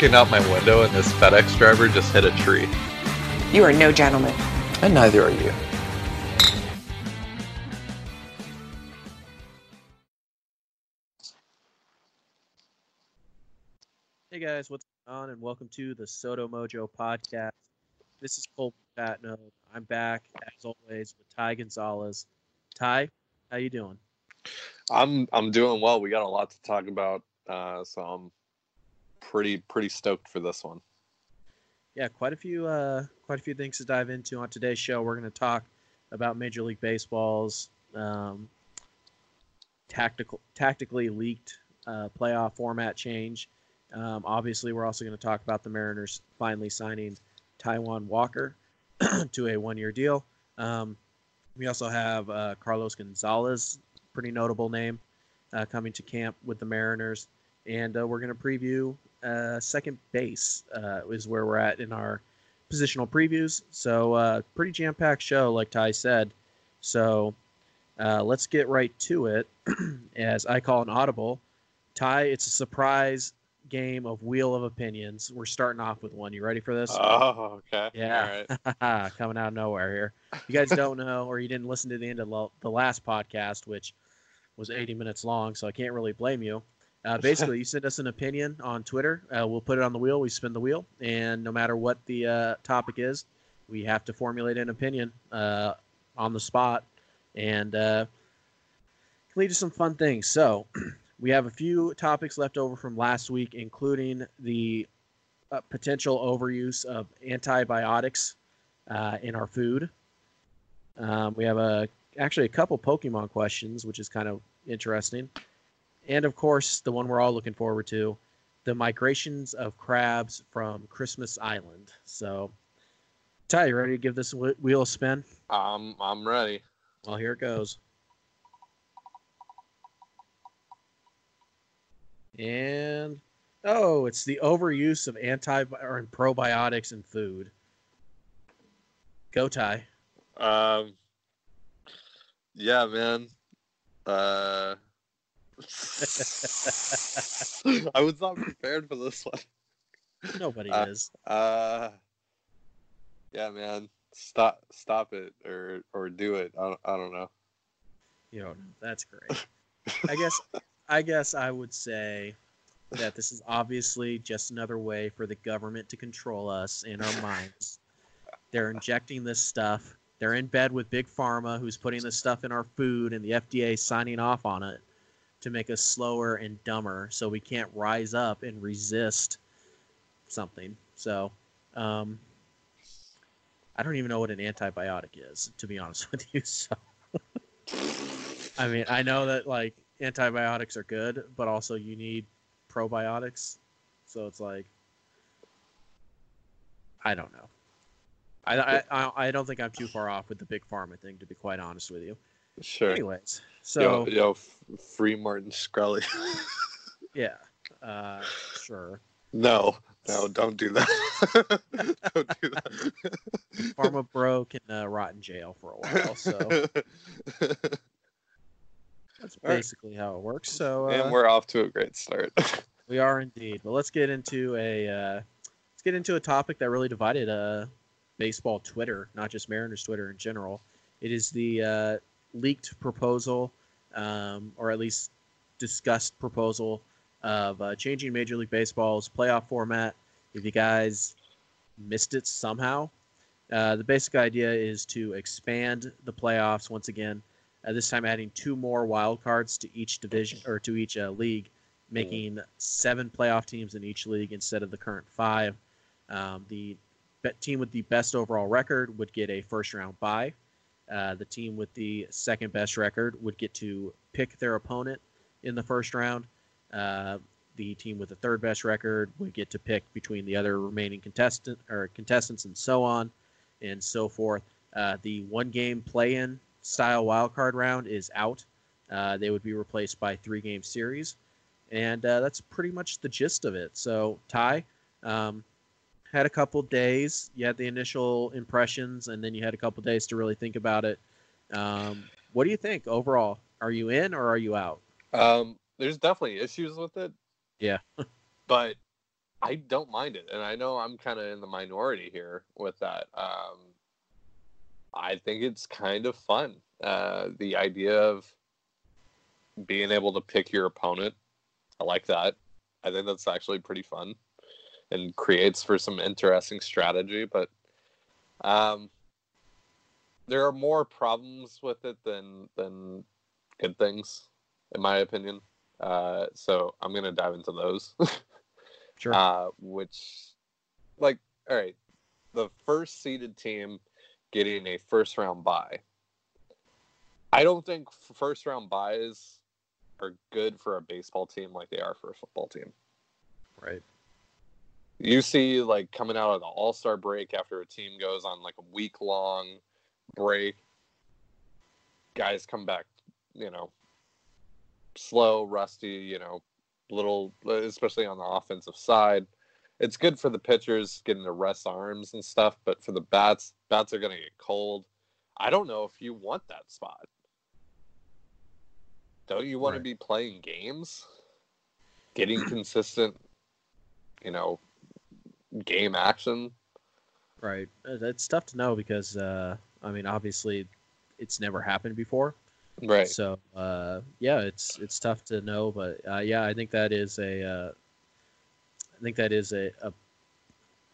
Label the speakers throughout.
Speaker 1: Looking out my window, and this FedEx driver just hit a tree.
Speaker 2: You are no gentleman.
Speaker 3: And neither are you.
Speaker 4: Hey guys, what's going on? And welcome to the Soto Mojo podcast. This is Cole Patno. I'm back as always with Ty Gonzalez. Ty, how you doing?
Speaker 5: I'm I'm doing well. We got a lot to talk about, uh, so I'm pretty pretty stoked for this one.
Speaker 4: Yeah, quite a few uh, quite a few things to dive into on today's show. We're going to talk about Major League Baseball's um, tactical tactically leaked uh, playoff format change. Um, obviously, we're also going to talk about the Mariners finally signing Taijuan Walker to a one-year deal. Um, we also have uh, Carlos Gonzalez, pretty notable name, uh, coming to camp with the Mariners, and uh, we're going to preview uh, second base uh, is where we're at in our positional previews. So uh, pretty jam-packed show, like Ty said. So uh, let's get right to it. As I call an audible, Ty, it's a surprise game of Wheel of Opinions. We're starting off with one. You ready for this?
Speaker 5: Oh, okay.
Speaker 4: Yeah.
Speaker 5: All right.
Speaker 4: Coming out of nowhere here. You guys don't know, or you didn't listen to the end of lo- the last podcast, which was 80 minutes long, so I can't really blame you. Uh, basically, you send us an opinion on Twitter. Uh, we'll put it on the wheel. We spin the wheel, and no matter what the uh, topic is, we have to formulate an opinion uh, on the spot, and uh, can lead to some fun things. So, we have a few topics left over from last week, including the uh, potential overuse of antibiotics uh, in our food. Um, we have a actually a couple Pokemon questions, which is kind of interesting, and of course the one we're all looking forward to, the migrations of crabs from Christmas Island. So, Ty, you ready to give this wheel a spin?
Speaker 5: I'm I'm ready.
Speaker 4: Well, here it goes. And oh, it's the overuse of anti or probiotics in food. Go Ty.
Speaker 5: Um, yeah, man. Uh, I was not prepared for this one.
Speaker 4: Nobody
Speaker 5: Uh,
Speaker 4: is.
Speaker 5: Uh, yeah, man. Stop stop it or or do it. I don't, I don't know.
Speaker 4: You know, that's great. I guess I guess I would say that this is obviously just another way for the government to control us in our minds. They're injecting this stuff. They're in bed with Big Pharma, who's putting this stuff in our food, and the FDA signing off on it to make us slower and dumber so we can't rise up and resist something. So, um, I don't even know what an antibiotic is, to be honest with you. So, I mean, I know that like antibiotics are good, but also you need probiotics. So it's like, I don't know. I, I, I- don't think I'm too far off with the big pharma thing, to be quite honest with you.
Speaker 5: Sure.
Speaker 4: Anyways, so
Speaker 5: yo, yo, free Martin Shkreli.
Speaker 4: yeah, uh, sure.
Speaker 5: no, no, don't do that. don't do that.
Speaker 4: Pharma bro can uh, rot in jail for a while, so that's
Speaker 5: All right.
Speaker 4: basically how it works. So uh,
Speaker 5: and we're off to a great start.
Speaker 4: We are indeed. But let's get into a uh, let's get into a topic that really divided uh, baseball Twitter, not just Mariners Twitter in general. It is the uh, leaked proposal, um, or at least discussed proposal of uh, changing Major League Baseball's playoff format. If you guys missed it somehow, uh, the basic idea is to expand the playoffs once again. Uh, this time, adding two more wild cards to each division or to each uh, league, making seven playoff teams in each league instead of the current five. Um, the team with the best overall record would get a first round bye. Uh, the team with the second best record would get to pick their opponent in the first round. Uh, the team with the third best record would get to pick between the other remaining contestant or contestants, and so on and so forth. Uh, the one game play in style wildcard round is out. Uh, they would be replaced by three game series. And uh, that's pretty much the gist of it. So, Ty, um, had a couple days. You had the initial impressions, and then you had a couple days to really think about it. Um, what do you think overall? Are you in or are you out?
Speaker 5: Um, there's definitely issues with it.
Speaker 4: Yeah.
Speaker 5: but I don't mind it, and I know I'm kind of in the minority here with that. Um, I think it's kind of fun. Uh, the idea of being able to pick your opponent, I like that. I think that's actually pretty fun and creates for some interesting strategy. But um, there are more problems with it than than good things, in my opinion. Uh, so I'm gonna dive into those.
Speaker 4: Sure.
Speaker 5: Uh, which, like, all right, the first seeded team getting a first round bye. I don't think first round byes are good for a baseball team like they are for a football team.
Speaker 4: right.
Speaker 5: You see, like, coming out of the All Star break after a team goes on like a week long break, guys come back, you know, slow, rusty, you know, little, especially on the offensive side. It's good for the pitchers getting to rest arms and stuff, but for the bats, bats are going to get cold. I don't know if you want that spot. Don't you want
Speaker 4: Right.
Speaker 5: to be playing games? Getting consistent, you know, game action?
Speaker 4: Right. Uh, It's tough to know because, uh, I mean, obviously, it's never happened before.
Speaker 5: Right.
Speaker 4: So, uh, yeah, it's it's tough to know, but uh, yeah, I think that is a, uh, I think that is a, a,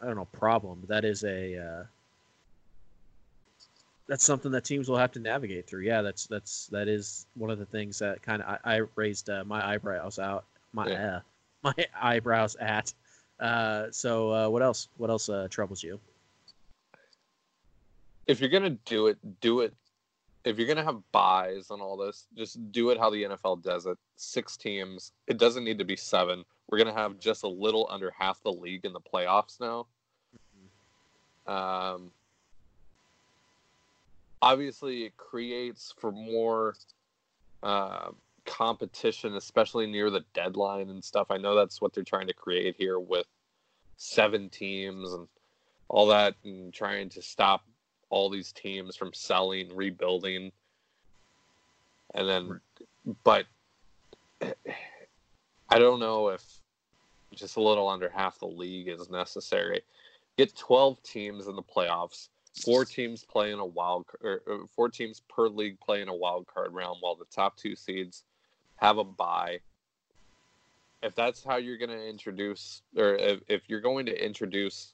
Speaker 4: I don't know, problem. But that is a, uh, that's something that teams will have to navigate through. Yeah, that's that's that is one of the things that kind of I, I raised uh, my eyebrows out, my
Speaker 5: Yeah.
Speaker 4: uh, my eyebrows at. Uh, so, uh, what else? What else uh, troubles you?
Speaker 5: if you're gonna do it, do it. If you're gonna have byes and all this, just do it how the NFL does it. Six teams. It doesn't need to be seven. We're gonna have just a little under half the league in the playoffs now. Um, obviously, it creates for more uh, competition, especially near the deadline and stuff. I know that's what they're trying to create here with seven teams and all that, and trying to stop all these teams from selling, rebuilding, and then, but I don't know if just a little under half the league is necessary. Get 12 teams in the playoffs. Four teams play in a wild, or, four teams per league play in a wild card round, while the top two seeds have a bye. If that's how you're going to introduce, or if, if you're going to introduce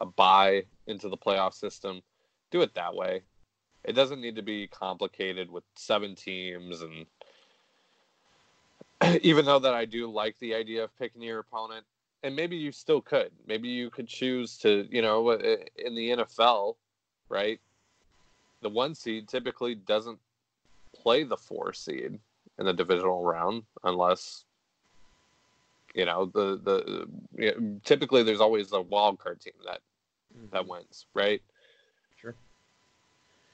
Speaker 5: a bye into the playoff system, do it that way. It doesn't need to be complicated with seven teams and even though that I do like the idea of picking your opponent and maybe you still could. Maybe you could choose to, you know, uh, in the NFL, right? The one seed typically doesn't play the four seed in the divisional round unless you know the the you know, typically there's always a wild card team that that wins, right?
Speaker 4: Sure.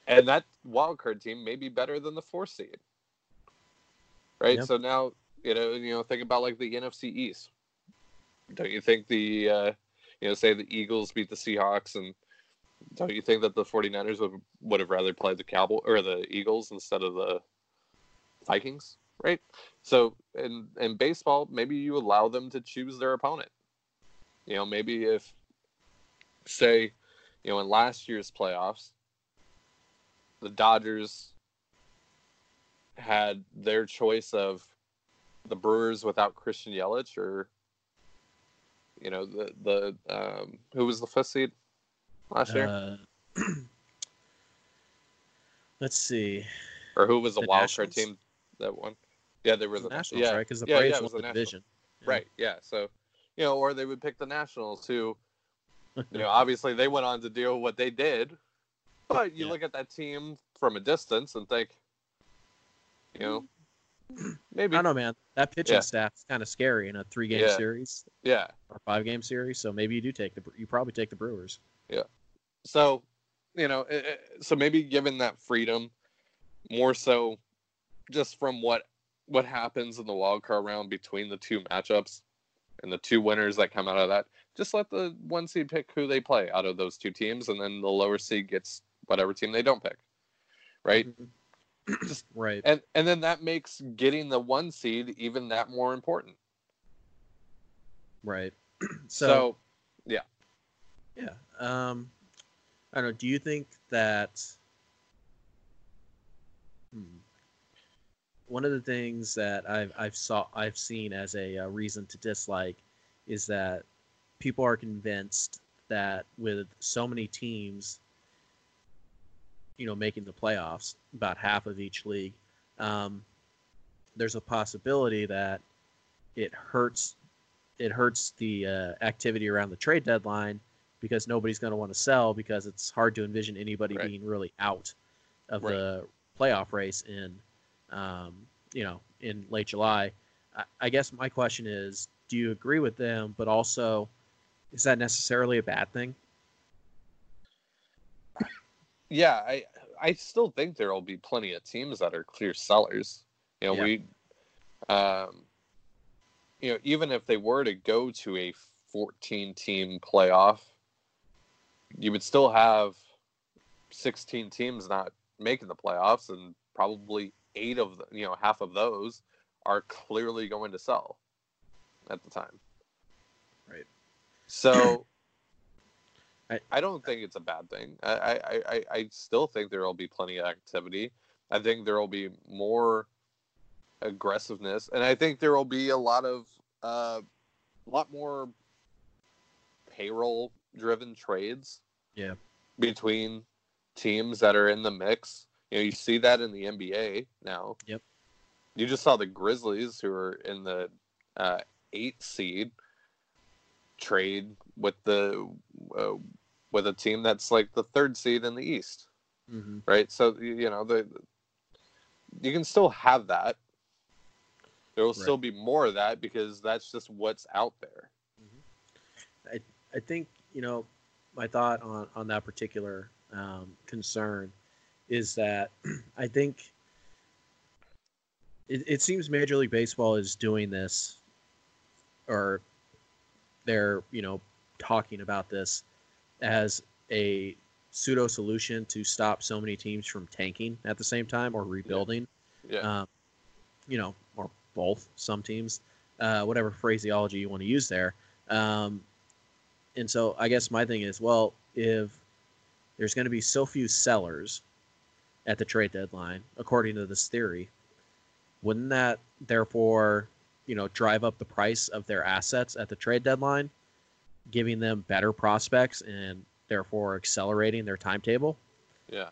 Speaker 5: And that wild card team may be better than the four seed. Right?
Speaker 4: Yep.
Speaker 5: So now, you know, you know, think about like the NFC East. Don't you think the uh you know, say the Eagles beat the Seahawks and don't you think that the 49ers would would have rather played the Cowboy or the Eagles instead of the Vikings, right? So in in baseball, maybe you allow them to choose their opponent. You know, maybe if say, you know, in last year's playoffs, the Dodgers had their choice of the Brewers without Christian Yelich or you know, the the um who was the fifth seed last year?
Speaker 4: Uh, let's see.
Speaker 5: Or who was the,
Speaker 4: the
Speaker 5: wild card team that one. Yeah, they were
Speaker 4: The
Speaker 5: the
Speaker 4: Nationals,
Speaker 5: yeah,
Speaker 4: right? Because the
Speaker 5: yeah,
Speaker 4: Braves
Speaker 5: yeah, it
Speaker 4: won
Speaker 5: was
Speaker 4: the,
Speaker 5: the
Speaker 4: division.
Speaker 5: Right. Yeah. So, you know, or they would pick the Nationals, who, you know, obviously they went on to do what they did, but you
Speaker 4: Yeah.
Speaker 5: look at that team from a distance and think, you know, maybe.
Speaker 4: I don't know, man. That pitching
Speaker 5: Yeah.
Speaker 4: is kind of scary in a three-game
Speaker 5: Yeah.
Speaker 4: series
Speaker 5: Yeah.
Speaker 4: or five-game series. So maybe you do take the you probably take the Brewers. Yeah.
Speaker 5: So, you know, so maybe given that freedom, more so, just from what what happens in the wild card round between the two matchups and the two winners that come out of that, just let the one seed pick who they play out of those two teams, and then the lower seed gets whatever team they don't pick, right? Just
Speaker 4: Right.
Speaker 5: and and then that makes getting the one seed even that more important.
Speaker 4: Right.
Speaker 5: So,
Speaker 4: Yeah. Yeah. Um, I don't know. Do you think that hmm, one of the things that I've I've saw I've seen as a, uh reason to dislike is that people are convinced that with so many teams, you know, making the playoffs, about half of each league, um, there's a possibility that it hurts it hurts the uh, activity around the trade deadline because nobody's going to want to sell because it's hard to envision anybody
Speaker 5: Right.
Speaker 4: being really out of
Speaker 5: Right.
Speaker 4: the playoff race in, um, you know, in late July. I, I guess my question is, do you agree with them? But also, is that necessarily a bad thing?
Speaker 5: yeah, I I still think there will be plenty of teams that are clear sellers. You know,
Speaker 4: Yeah.
Speaker 5: we, um, you know, even if they were to go to a 14 team playoff, you would still have 16 teams not making the playoffs, and probably eight of the, you know, half of those are clearly going to sell at the time.
Speaker 4: Right.
Speaker 5: So.
Speaker 4: I-
Speaker 5: I don't think it's a bad thing. I, I, I, I still think there will be plenty of activity. I think there will be more aggressiveness, and I think there will be a lot of uh, a lot more payroll driven trades.
Speaker 4: Yeah.
Speaker 5: Between teams that are in the mix, you know, you see that in the NBA now.
Speaker 4: Yep.
Speaker 5: You just saw the Grizzlies, who are in the uh, eight seed, trade with the uh, with a team that's like the third seed in the East,
Speaker 4: Mm-hmm.
Speaker 5: right? So you know the you can still have that. There will
Speaker 4: Right.
Speaker 5: still be more of that because that's just what's out there.
Speaker 4: I think you know my thought on on that particular um, concern is that I think it, it seems Major League Baseball is doing this, or they're you know talking about this as a pseudo solution to stop so many teams from tanking at the same time or rebuilding.
Speaker 5: Yeah,
Speaker 4: um, you know, or both, some teams, uh, whatever phraseology you want to use there. Um, and so I guess my thing is, well, if there's going to be so few sellers at the trade deadline, according to this theory, wouldn't that therefore, you know, drive up the price of their assets at the trade deadline, giving them better prospects and therefore accelerating their timetable?
Speaker 5: yeah,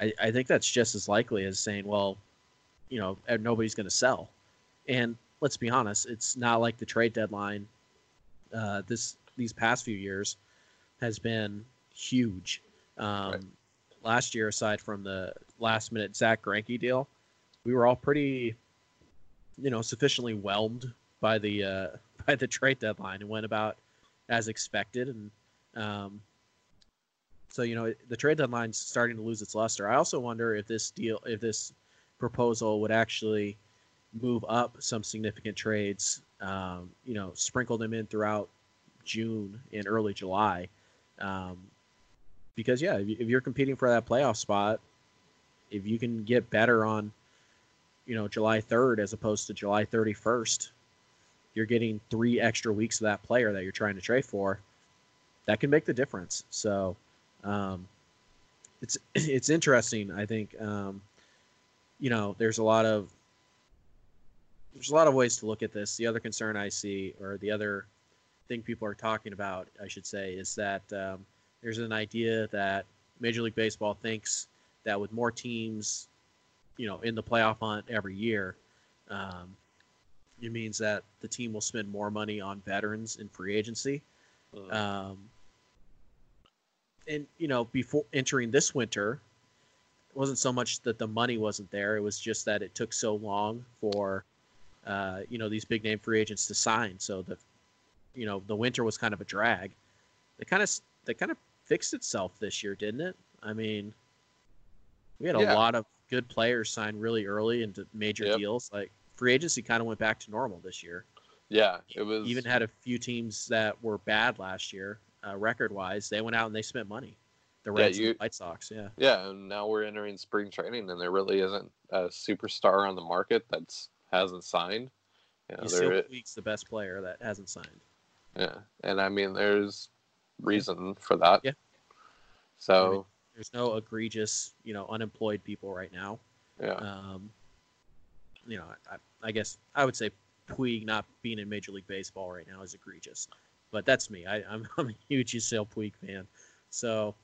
Speaker 4: I, I think that's just as likely as saying, well, you know, eh, nobody's going to sell. And let's be honest, it's not like the trade deadline uh, this these past few years has been huge. Um,
Speaker 5: Right.
Speaker 4: Last year, aside from the last minute Zack Greinke deal, we were all pretty, you know, sufficiently whelmed by the uh, by the trade deadline and went about as expected. And um, so you know the trade deadline's starting to lose its luster. I also wonder if this deal, if this proposal would actually move up some significant trades. Um, you know, sprinkle them in throughout June and early July, um, because yeah, if you- if you're competing for that playoff spot, if you can get better on, you know, July 3rd as opposed to July 31st, you're getting three extra weeks of that player that you're trying to trade for. That can make the difference. So, um, it's it's interesting. I think, um, you know, there's a lot of there's a lot of ways to look at this. The other concern I see, or the other thing people are talking about, I should say, is that um, there's an idea that Major League Baseball thinks that with more teams, you know, in the playoff hunt every year, um, it means that the team will spend more money on veterans in free agency.
Speaker 5: Mhm.
Speaker 4: Um, and you know, before entering this winter, it wasn't so much that the money wasn't there; it was just that it took so long for, uh, you know, these big name free agents to sign. So the, you know, the winter was kind of a drag. They kind of they kind of fixed itself this year, didn't it? I mean, we had a
Speaker 5: Yeah.
Speaker 4: lot of good players sign really early into major
Speaker 5: Yep.
Speaker 4: deals. Like free agency kind of went back to normal this year.
Speaker 5: Yeah, it was
Speaker 4: Even had a few teams that were bad last year, uh, record wise. They went out and they spent money. The
Speaker 5: Yeah,
Speaker 4: Reds and
Speaker 5: you-
Speaker 4: the White Sox, yeah.
Speaker 5: Yeah, and now we're entering spring training, and there really isn't a superstar on the market that's hasn't signed. You know, there,
Speaker 4: Puig's the best player that hasn't signed.
Speaker 5: yeah, and I mean, there's reason for that.
Speaker 4: Yeah.
Speaker 5: So
Speaker 4: There's no egregious, you know, unemployed people right now.
Speaker 5: yeah,
Speaker 4: Um, you know, I, I guess I would say Puig not being in Major League Baseball right now is egregious, but that's me. I, I'm, I'm a huge Yasiel Puig fan, so.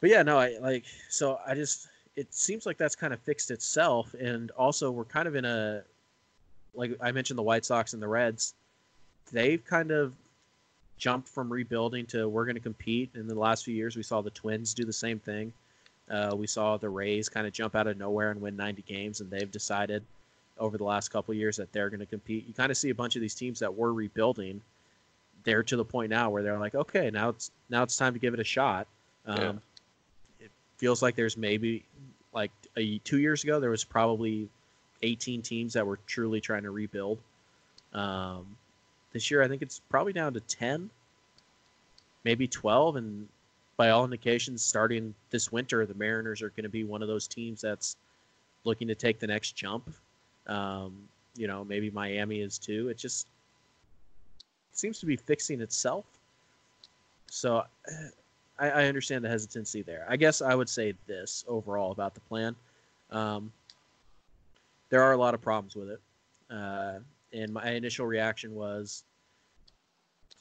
Speaker 4: But yeah, no, I like so I just it seems like that's kind of fixed itself, and also we're kind of in a like I mentioned the White Sox and the Reds, they've kind of jumped from rebuilding to we're going to compete. In the last few years, we saw the Twins do the same thing. Uh, we saw the Rays kind of jump out of nowhere and win 90 games, and they've decided over the last couple of years that they're going to compete. You kind of see a bunch of these teams that were rebuilding. They're to the point now where they're like, okay, now it's now it's time to give it a shot. Um,
Speaker 5: Yeah.
Speaker 4: It feels like there's maybe like a, two years ago there was probably 18 teams that were truly trying to rebuild. Um, this year, I think it's probably down to 10, maybe 12, and by all indications, starting this winter, the Mariners are going to be one of those teams that's looking to take the next jump. Um, you know, maybe Miami is too. It just seems to be fixing itself. So I, I understand the hesitancy there. I guess I would say this overall about the plan. Um, there are a lot of problems with it. Uh, and my initial reaction was,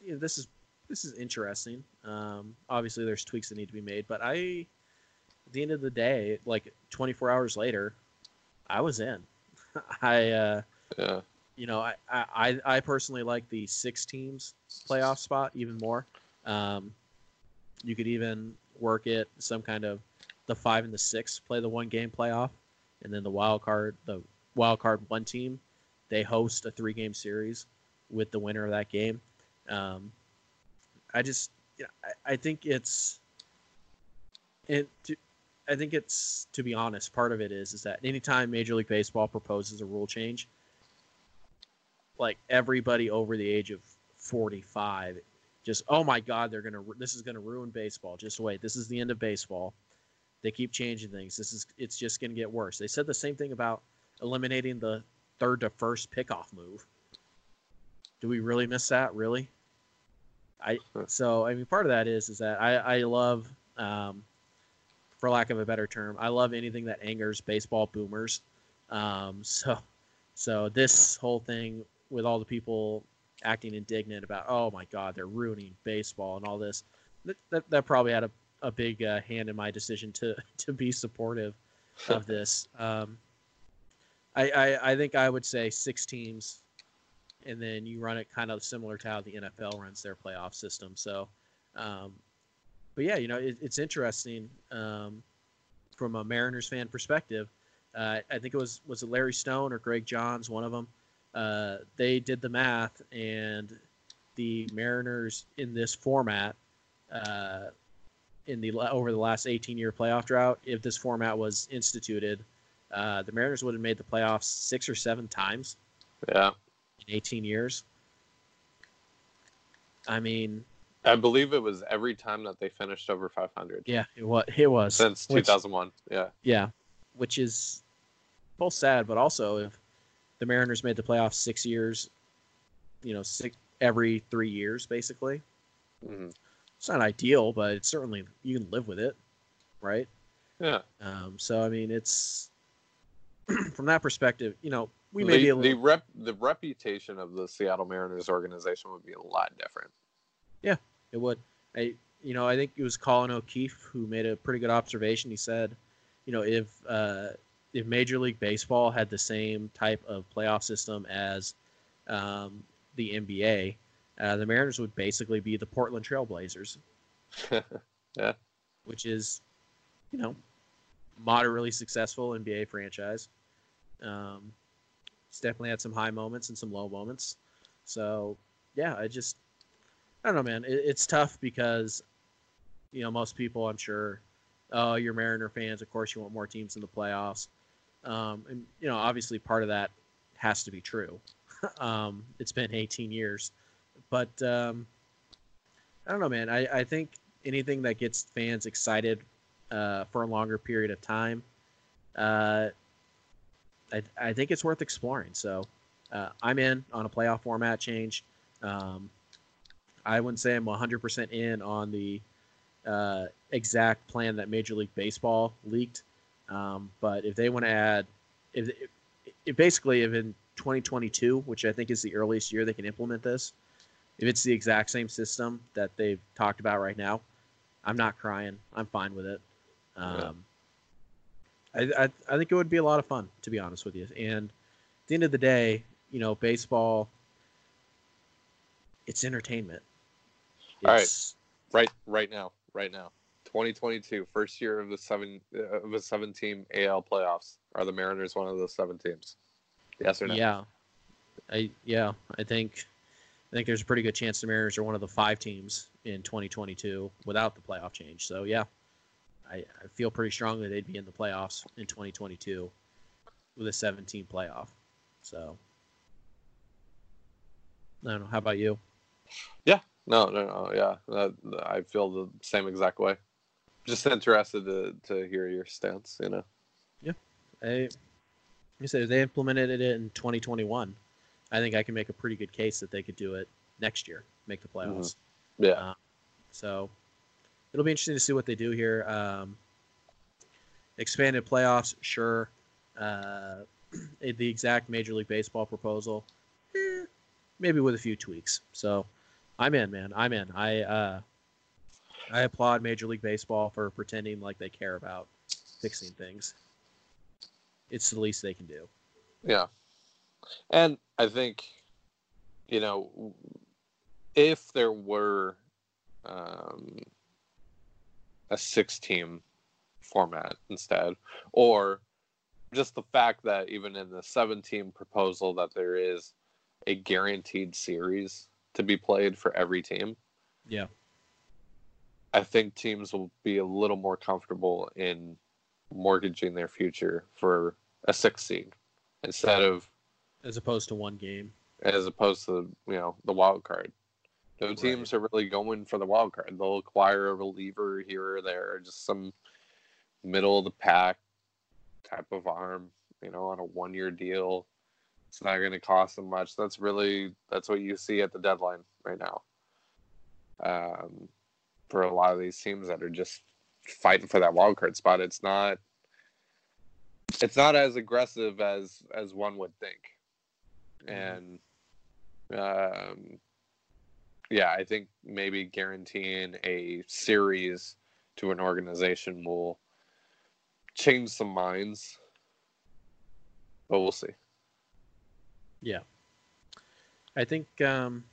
Speaker 4: "Yeah, this is this is interesting. Um, obviously, there's tweaks that need to be made, but I, at the end of the day, like 24 hours later, I was in. I, uh,
Speaker 5: yeah,
Speaker 4: you know, I, I, I personally like the six teams playoff spot even more. Um, you could even work it some kind of the five and the six play the one game playoff, and then the wild card, the wild card one team, they host a three game series with the winner of that game. Um, I just, know, I, I think it's, it. I think it's to be honest, part of it is is that anytime Major League Baseball proposes a rule change, like everybody over the age of 45 just oh my god they're gonna this is gonna ruin baseball just wait this is the end of baseball they keep changing things this is it's just gonna get worse they said the same thing about eliminating the third to first pickoff move. Do we really miss that? Really? I so i mean part of that is is that i i love um for lack of a better term i love anything that angers baseball boomers. Um so so this whole thing with all the people acting indignant about, oh my God, they're ruining baseball and all this, that, that, that probably had a, a big uh, hand in my decision to, to be supportive of this. Um, I, I, I think I would say six teams, and then you run it kind of similar to how the NFL runs their playoff system. So, um, but yeah, you know, it, it's interesting um, from a Mariners fan perspective. Uh, I think it was was it Larry Stone or Greg Johns, one of them. Uh, they did the math, and the Mariners in this format, uh, in the over the last 18 year playoff drought, if this format was instituted, uh, the Mariners would have made the playoffs six or seven times
Speaker 5: yeah.
Speaker 4: in 18 years. I mean,
Speaker 5: I believe it was every time that they finished over 500
Speaker 4: yeah, it was. It was
Speaker 5: since
Speaker 4: Which-
Speaker 5: 2001. Yeah,
Speaker 4: Yeah, which is both sad, but also if the Mariners made the playoffs six years, you know, six every three years, basically.
Speaker 5: hmm
Speaker 4: It's not ideal, but it's certainly you can live with it, right?
Speaker 5: yeah.
Speaker 4: Um, so I mean, it's from that perspective, you know, we
Speaker 5: the,
Speaker 4: may be a little...
Speaker 5: the rep the reputation of the Seattle Mariners organization would be a lot different.
Speaker 4: Yeah, it would. I, you know, I think it was Colin O'Keefe who made a pretty good observation. He said, you know, if uh, if Major League Baseball had the same type of playoff system as um, the NBA, uh, the Mariners would basically be the Portland Trailblazers, yeah. which is, you know, moderately successful NBA franchise. Um, it's definitely had some high moments and some low moments. So, yeah, I just, I don't know, man. It, it's tough because, you know, most people, I'm sure, oh, you're Mariner fans. Of course, you want more teams in the playoffs. Um, and, you know, obviously part of that has to be true. um, it's been 18 years. But um, I don't know, man. I, I think anything that gets fans excited uh, for a longer period of time, uh, I, I think it's worth exploring. So uh, I'm in on a playoff format change. Um, I wouldn't say I'm 100% in on the uh, exact plan that Major League Baseball leaked. Um, but if they want to add, if, if, if basically if in 2022, which I think is the earliest year they can implement this, if it's the exact same system that they've talked about right now, I'm not crying. I'm fine with it. Um, I, I, I think it would be a lot of fun, to be honest with you. And at the end of the day, you know, baseball, it's entertainment.
Speaker 5: All right. Right, right now, right now. 2022, first year of the seven uh, of the seven team AL playoffs. Are the Mariners one of those seven teams? Yes or no?
Speaker 4: Yeah, I yeah I think I think there's a pretty good chance the Mariners are one of the five teams in 2022 without the playoff change. So yeah, I, I feel pretty strongly they'd be in the playoffs in 2022 with a 17 playoff. So I don't know. How about you? Yeah.
Speaker 5: No, no, no. Yeah, that, I feel the same exact way. Just interested to to hear your stance. You know.
Speaker 4: I, like I said, if they implemented it in 2021, I think I can make a pretty good case that they could do it next year, make the playoffs.
Speaker 5: Yeah.
Speaker 4: Uh, so it'll be interesting to see what they do here. Um, expanded playoffs, sure. Uh, the exact Major League Baseball proposal, eh, maybe with a few tweaks. So I'm in, man. I'm in. I uh, I applaud Major League Baseball for pretending like they care about fixing things. It's the least they can do.
Speaker 5: Yeah. And I think, you know, if there were um, a six team format instead, or just the fact that even in the seven team proposal that there is a guaranteed series to be played for every team,
Speaker 4: Yeah.
Speaker 5: I think teams will be a little more comfortable in mortgaging their future for a six seed instead of
Speaker 4: As opposed to one game.
Speaker 5: as opposed to you know the wild card. No teams are really going for the wild card. They'll acquire a reliever here or there, just some middle of the pack type of arm, you know, on a one year deal. It's not going to cost them much. That's really that's what you see at the deadline right now. Um, for a lot of these teams that are just fighting for that wild card spot, it's not it's not as aggressive as as one would think and um, yeah, I think maybe guaranteeing a series to an organization will change some minds, but we'll see.
Speaker 4: Yeah. I think, um,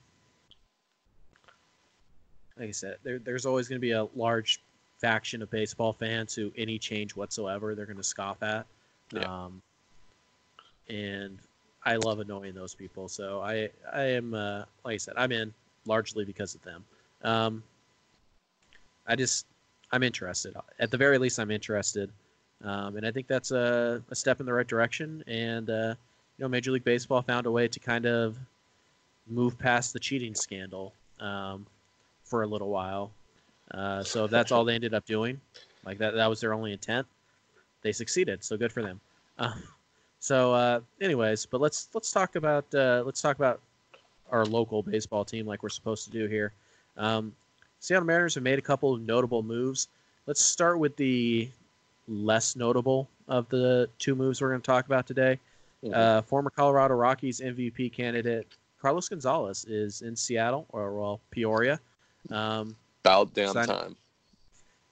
Speaker 4: like I said, there, there's always going to be a large faction of baseball fans who any change whatsoever they're going to scoff at.
Speaker 5: Yeah.
Speaker 4: Um, and I love annoying those people. So I I am uh, like I said, I'm in largely because of them. Um, I just I'm interested. At the very least, I'm interested, um, and I think that's a, a step in the right direction. And uh, you know, Major League Baseball found a way to kind of move past the cheating scandal um, for a little while. Uh, so that's all they ended up doing, like that that was their only intent. They succeeded, so good for them. Um, so, uh, anyways, but let's let's talk about uh, let's talk about our local baseball team, like we're supposed to do here. Um, Seattle Mariners have made a couple of notable moves. Let's start with the less notable of the two moves we're going to talk about today. Uh, former Colorado Rockies MVP candidate Carlos Gonzalez is in Seattle, or well, Peoria. Um,
Speaker 5: About damn
Speaker 4: Sign-
Speaker 5: time.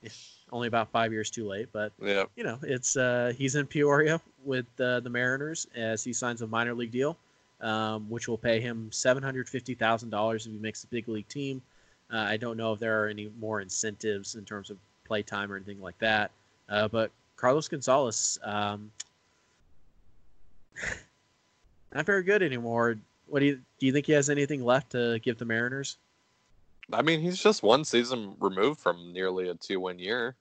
Speaker 4: only about five years too late, but
Speaker 5: Yeah.
Speaker 4: you know, it's uh, he's in Peoria with uh, the Mariners as he signs a minor league deal, um, which will pay him seven hundred fifty thousand dollars if he makes the big league team. Uh, I don't know if there are any more incentives in terms of play time or anything like that, uh, but Carlos Gonzalez, um, not very good anymore. What do you do? You think he has anything left to give the Mariners?
Speaker 5: I mean, he's just one season removed from nearly a two-win year.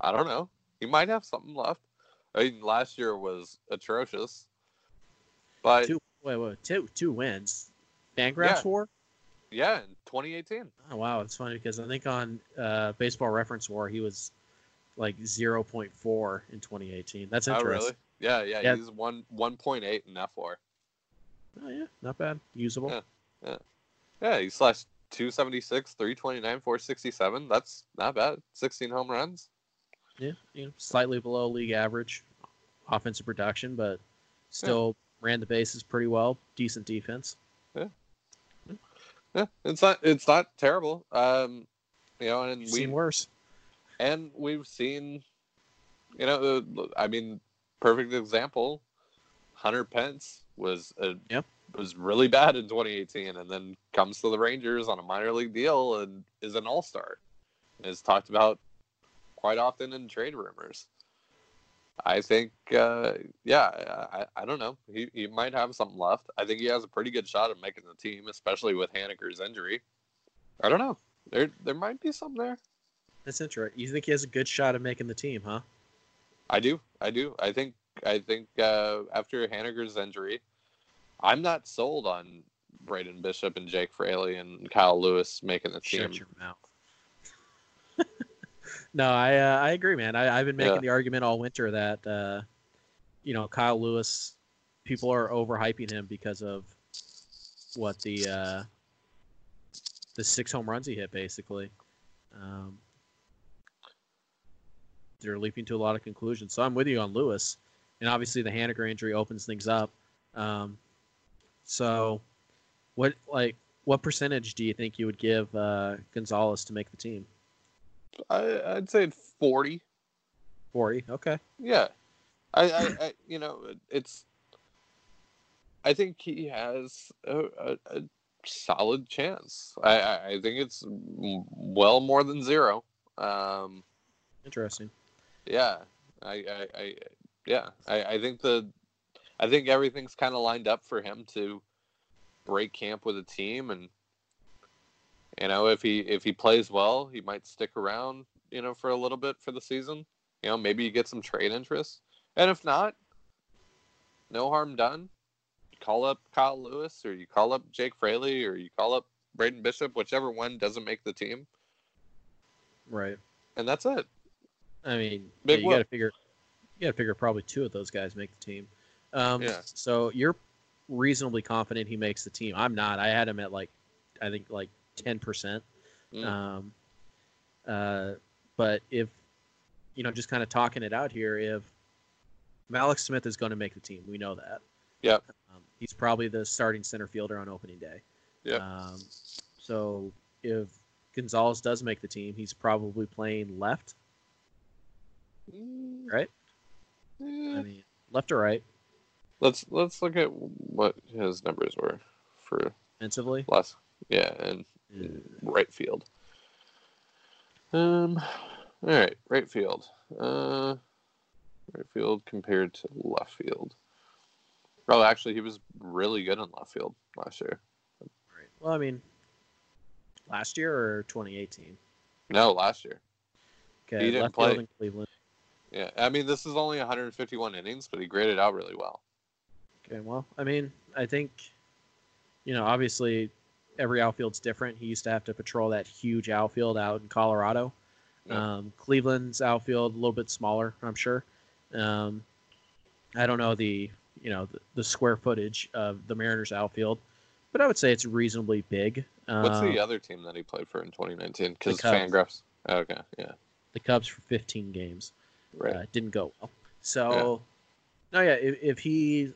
Speaker 5: I don't know. He might have something left. I mean, last year was atrocious, but
Speaker 4: Two, wait, wait, two, two wins. Fangraphs
Speaker 5: Yeah.
Speaker 4: WAR.
Speaker 5: yeah, in 2018.
Speaker 4: Oh wow, it's funny because I think on uh, Baseball Reference WAR he was like 0.4 in 2018. That's interesting.
Speaker 5: Oh, really? Yeah, yeah.
Speaker 4: Yeah.
Speaker 5: He's one 1.8 in fWAR.
Speaker 4: Oh yeah, not bad. Usable.
Speaker 5: Yeah. Yeah, he slashed 276, 329, 467. That's not bad. 16 home runs.
Speaker 4: Yeah, you know, slightly below league average offensive production, but still ran the bases pretty well. Decent defense.
Speaker 5: Yeah, yeah, it's not it's not terrible. Um, you know, and we
Speaker 4: seen worse.
Speaker 5: and we've seen, you know, I mean, perfect example. Hunter Pence was a,
Speaker 4: Yep.
Speaker 5: was really bad in 2018, and then comes to the Rangers on a minor league deal and is an All Star. Is talked about quite often in trade rumors. I think, uh, yeah, I, I don't know. He, he might have something left. I think he has a pretty good shot at making the team, especially with Haniger's injury. I don't know. There there might be some there.
Speaker 4: That's interesting. You think he has a good shot at making the team, huh?
Speaker 5: I do. I do. I think. I think uh, after Haniger's injury, I'm not sold on Braden Bishop and Jake Fraley and Kyle Lewis making the team.
Speaker 4: Shut your mouth. No, I uh, I agree, man. I, I've been making
Speaker 5: Yeah.
Speaker 4: the argument all winter that uh, you know Kyle Lewis, people are overhyping him because of what the uh, the six home runs he hit, basically. Um, they're leaping to a lot of conclusions. So I'm with you on Lewis, and obviously the Haniger injury opens things up. Um, so, what like what percentage do you think you would give uh, Gonzalez to make the team?
Speaker 5: I, I'd say 40.
Speaker 4: Forty. Okay.
Speaker 5: Yeah, I, I, I you know, it's. I think he has a, a, a solid chance. I, I, I think it's well more than zero. Um,
Speaker 4: Interesting.
Speaker 5: yeah, I, I, I yeah, I, I think the, I think everything's kind of lined up for him to break camp with a team, and you know, if he if he plays well, he might stick around, you know, for a little bit for the season. You know, maybe you get some trade interest, and if not, no harm done. You call up Kyle Lewis, or you call up Jake Fraley, or you call up Braden Bishop, whichever one doesn't make the team,
Speaker 4: Right.
Speaker 5: and that's it.
Speaker 4: I mean,
Speaker 5: Big
Speaker 4: you got to figure. You got to figure probably two of those guys make the team. Um,
Speaker 5: Yeah.
Speaker 4: So you're reasonably confident he makes the team. I'm not. I had him at like, I think like ten percent.
Speaker 5: Mm.
Speaker 4: Um, uh, but if you know, just kind of talking it out here, if Mallex Smith is going to make the team, we know that.
Speaker 5: Yep.
Speaker 4: Um, he's probably the starting center fielder on opening day.
Speaker 5: Yep.
Speaker 4: Um, so if Gonzalez does make the team, he's probably playing left,
Speaker 5: Mm,
Speaker 4: right?
Speaker 5: yeah.
Speaker 4: I mean, left or right,
Speaker 5: Let's let's look at what his numbers were for
Speaker 4: offensively.
Speaker 5: last. Yeah, and. Right field. Um, all right, right field. Uh, right field compared to left field. Oh, actually, he was really good in left field last year.
Speaker 4: Right. Well, I mean, last year or 2018.
Speaker 5: No, last year.
Speaker 4: Okay,
Speaker 5: He didn't play.
Speaker 4: in Cleveland.
Speaker 5: Yeah, I mean, this is only 151 innings, but he graded out really well.
Speaker 4: Okay, well, I mean, I think, you know, obviously every outfield's different. He used to have to patrol that huge outfield out in Colorado.
Speaker 5: Yeah.
Speaker 4: Um, Cleveland's outfield a little bit smaller, I'm sure. Um, I don't know the you know the, the square footage of the Mariners outfield, but I would say it's reasonably big.
Speaker 5: What's
Speaker 4: Um,
Speaker 5: the other team that he played for in 2019? Because. Fangraphs. Okay, yeah,
Speaker 4: the Cubs for 15 games.
Speaker 5: right.
Speaker 4: uh, didn't go well. So, no, yeah, if, if he,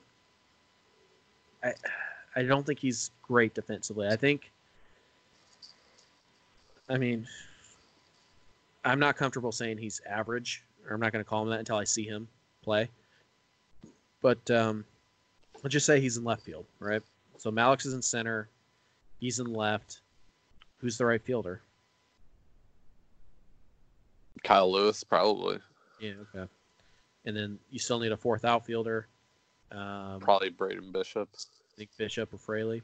Speaker 4: I, I don't think he's great defensively. I think, I mean, I'm not comfortable saying he's average, or I'm not going to call him that until I see him play. But um, let's just say he's in left field, right? So Mallex is in center, he's in left. Who's the right fielder?
Speaker 5: Kyle Lewis, probably.
Speaker 4: Yeah, okay. and then you still need a fourth outfielder. Um,
Speaker 5: Probably Braden Bishop.
Speaker 4: I think Bishop or Fraley.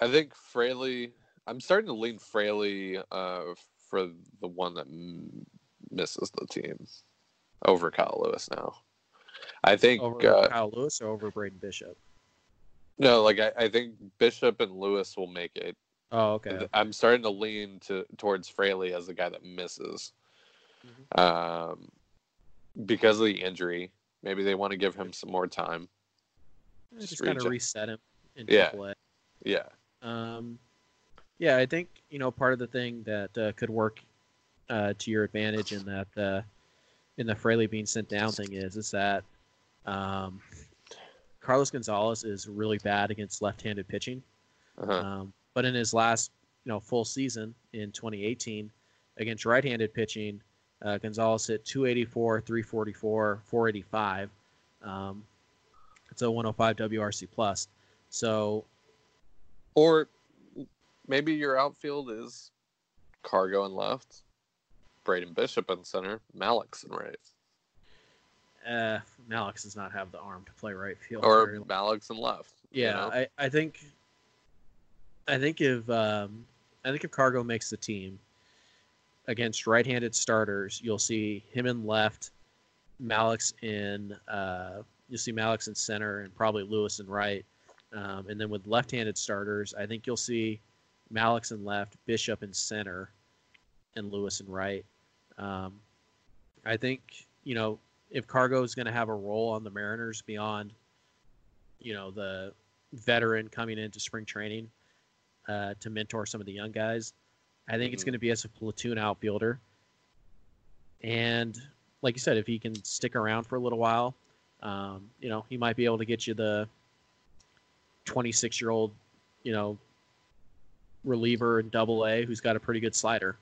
Speaker 5: I think Fraley. I'm starting to lean Fraley uh, for the one that m- misses the team over Kyle Lewis now. I think
Speaker 4: Over
Speaker 5: uh,
Speaker 4: Kyle Lewis or over Braden Bishop?
Speaker 5: no, like I, I think Bishop and Lewis will make it.
Speaker 4: Oh, okay.
Speaker 5: I'm starting to lean to towards Fraley as the guy that misses,
Speaker 4: Mm-hmm.
Speaker 5: um, because of the injury. Maybe they want to give him some more time.
Speaker 4: Just,
Speaker 5: just
Speaker 4: kind of reset him in
Speaker 5: Yeah.
Speaker 4: AAA.
Speaker 5: Yeah,
Speaker 4: Um, yeah, I think you know part of the thing that uh, could work uh, to your advantage in that uh, in the Fraley being sent down thing is is that um, Carlos Gonzalez is really bad against left-handed pitching.
Speaker 5: uh-huh.
Speaker 4: Um, but in his last you know full season in 2018 against right-handed pitching, uh, Gonzalez hit 284, 344, 485. Um, it's a 105 WRC plus. So
Speaker 5: or maybe your outfield is Cargo and left, Braden Bishop in center, Mallex in right,
Speaker 4: uh, Mallex does not have the arm to play right field.
Speaker 5: or Mallex in left. you
Speaker 4: yeah,
Speaker 5: know?
Speaker 4: I, I think I think if um, I think if Cargo makes the team against right-handed starters, you'll see him in left, Mallex in uh, you'll see Mallex in center, and probably Lewis in right. Um, and then with left-handed starters, I think you'll see Mallex in left, Bishop in center, and Lewis in right. Um, I think you know if Cargo is going to have a role on the Mariners beyond you know the veteran coming into spring training uh, to mentor some of the young guys. I think it's
Speaker 5: Mhm.
Speaker 4: going to be as a platoon outfielder. And like you said, if he can stick around for a little while, um, you know, he might be able to get you the 26 year old, you know, reliever in double A who's got a pretty good slider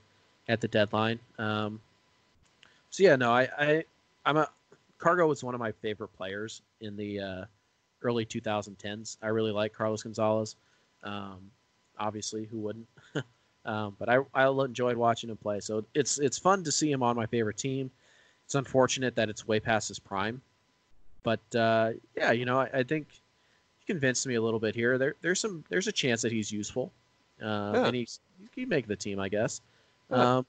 Speaker 4: at the deadline. Um, so yeah, no, I, I, I'm a Cargo was one of my favorite players in the uh, early 2010s. I really like Carlos Gonzalez. Um, obviously, who wouldn't? um, but I, I enjoyed watching him play. So it's it's fun to see him on my favorite team. It's unfortunate that it's way past his prime, but uh, yeah, you know, I, I think he convinced me a little bit here. There there's some there's a chance that he's useful, uh,
Speaker 5: Yeah.
Speaker 4: and he's he can make the team, I guess.
Speaker 5: Yeah.
Speaker 4: Um,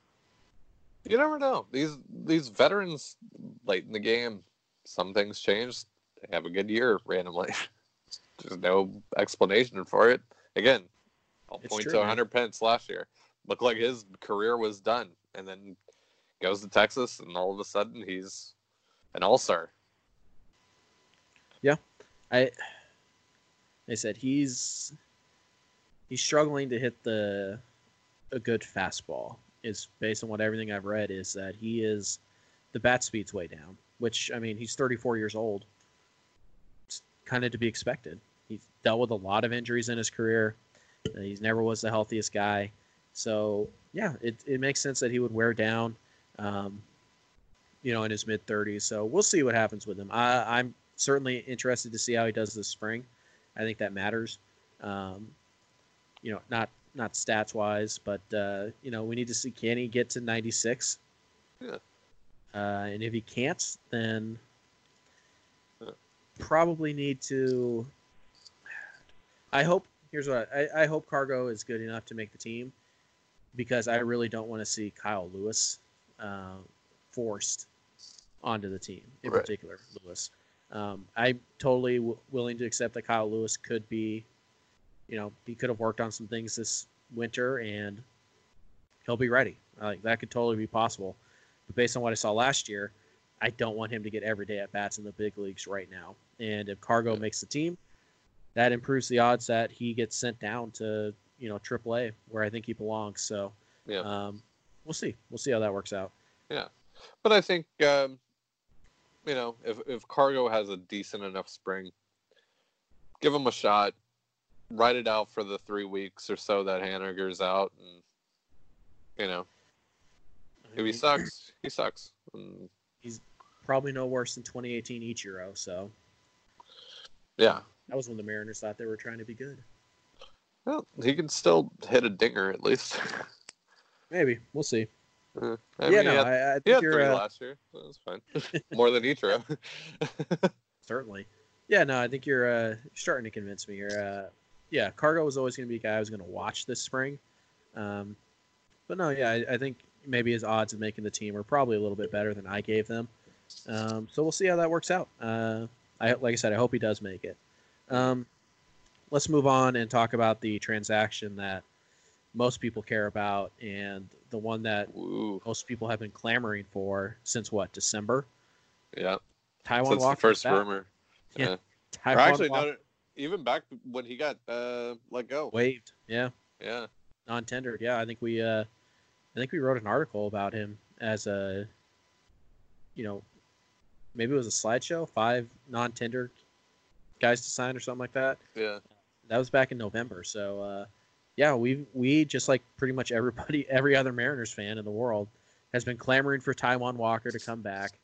Speaker 5: You never know. These these veterans late in the game, some things change. They have a good year randomly. There's no explanation for it. Again, I'll
Speaker 4: It's
Speaker 5: point
Speaker 4: true,
Speaker 5: to
Speaker 4: man.
Speaker 5: Hunter Pence last year. Looked like his career was done, and then goes to Texas, and all of a sudden he's an all star.
Speaker 4: I I said he's he's struggling to hit the a good fastball. Is based on what everything I've read is that he is the bat speed's way down. Which I mean he's 34 years old. It's kind of to be expected. He's dealt with a lot of injuries in his career. Uh, He's never was the healthiest guy. So yeah, it, it makes sense that he would wear down. Um, you know, in his mid 30s. So we'll see what happens with him. I, I'm certainly interested to see how he does this spring. I think that matters. Um, you know, not not stats wise, but uh, you know, we need to see can he get to 96.
Speaker 5: Yeah.
Speaker 4: Uh, and if he can't, then probably need to. I hope. Here's what I, I hope Cargo is good enough to make the team, because I really don't want to see Kyle Lewis uh, forced onto the team in
Speaker 5: Right.
Speaker 4: particular, Lewis. Um, I'm totally w- willing to accept that Kyle Lewis could be, you know, he could have worked on some things this winter and he'll be ready. Like that could totally be possible. But based on what I saw last year, I don't want him to get every day at bats in the big leagues right now. And if Cargo
Speaker 5: Yeah.
Speaker 4: makes the team, that improves the odds that he gets sent down to you know AAA where I think he belongs. So
Speaker 5: Yeah.
Speaker 4: um, we'll see. We'll see how that works out.
Speaker 5: Yeah, but I think um, you know if if Cargo has a decent enough spring, give him a shot. Write it out for the three weeks or so that Haniger's out, and you know if he sucks, he sucks. And,
Speaker 4: Probably no worse than 2018 Ichiro. So
Speaker 5: yeah,
Speaker 4: that was when the Mariners thought they were trying to be good.
Speaker 5: well, he can still hit a dinger at least.
Speaker 4: Maybe we'll see.
Speaker 5: Uh, I
Speaker 4: yeah,
Speaker 5: mean,
Speaker 4: no,
Speaker 5: had,
Speaker 4: I, I
Speaker 5: he
Speaker 4: think
Speaker 5: had
Speaker 4: you're
Speaker 5: three
Speaker 4: uh,
Speaker 5: last year. so was fine. More than Ichiro.
Speaker 4: certainly. Yeah, no, I think you're uh, starting to convince me here. Uh, yeah, Cargo was always going to be a guy I was going to watch this spring. Um, but no, yeah, I, I think maybe his odds of making the team are probably a little bit better than I gave them. Um, so we'll see how that works out. Uh, I like I said, I hope he does make it. Um, let's move on and talk about the transaction that most people care about and the one that
Speaker 5: Ooh,
Speaker 4: most people have been clamoring for since what December.
Speaker 5: yeah.
Speaker 4: Taijuan
Speaker 5: That's the first rumor.
Speaker 4: Yeah.
Speaker 5: Yeah.
Speaker 4: Taijuan
Speaker 5: Or actually,
Speaker 4: Walker
Speaker 5: no, even back when he got uh, let go.
Speaker 4: waived. Yeah,
Speaker 5: Yeah.
Speaker 4: non-tendered. Yeah, I think we uh, I think we wrote an article about him as a, you know, maybe it was a slideshow, five non-tender guys to sign or something like that.
Speaker 5: Yeah.
Speaker 4: That was back in November. So uh, yeah, we we just like pretty much everybody, every other Mariners fan in the world has been clamoring for Taijuan Walker to come back.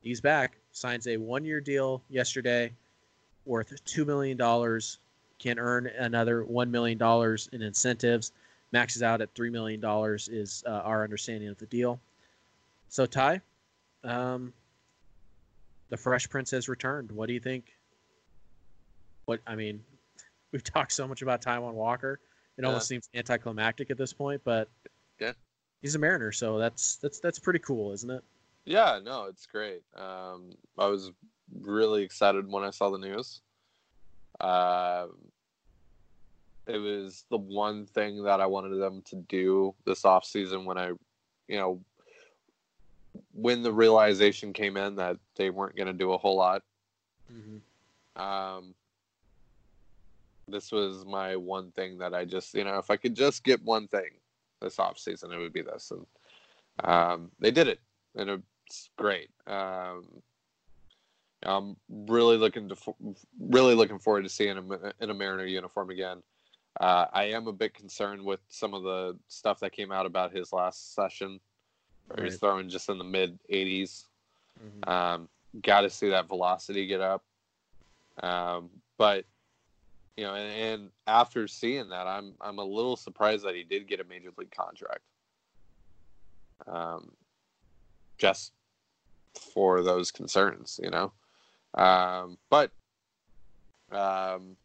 Speaker 4: He's back. Signs a one-year deal yesterday, worth two million dollars. Can earn another one million dollars in incentives. Maxes out at three million dollars is uh, our understanding of the deal. So Ty, um, the Fresh Prince has returned. What do you think? What I mean, we've talked so much about Taijuan Walker. It almost seems anticlimactic at this point, but
Speaker 5: Yeah.
Speaker 4: he's a Mariner, so that's that's that's pretty cool, isn't it?
Speaker 5: Yeah, no, it's great. Um, I was really excited when I saw the news. Um, it was the one thing that I wanted them to do this off season when I, you know, when the realization came in that they weren't going to do a whole lot.
Speaker 4: Mm-hmm.
Speaker 5: Um, this was my one thing that I just, you know, if I could just get one thing this off season, it would be this. And um, they did it, and it's great. Um, I'm really looking to really looking forward to seeing him in a Mariner uniform again. Uh, I am a bit concerned with some of the stuff that came out about his last session, where he's throwing just in the mid 80s.
Speaker 4: Mm-hmm.
Speaker 5: Um, got to see that velocity get up. Um, but you know, and, and after seeing that, I'm I'm a little surprised that he did get a major league contract. Um, just for those concerns, you know. Um, but um,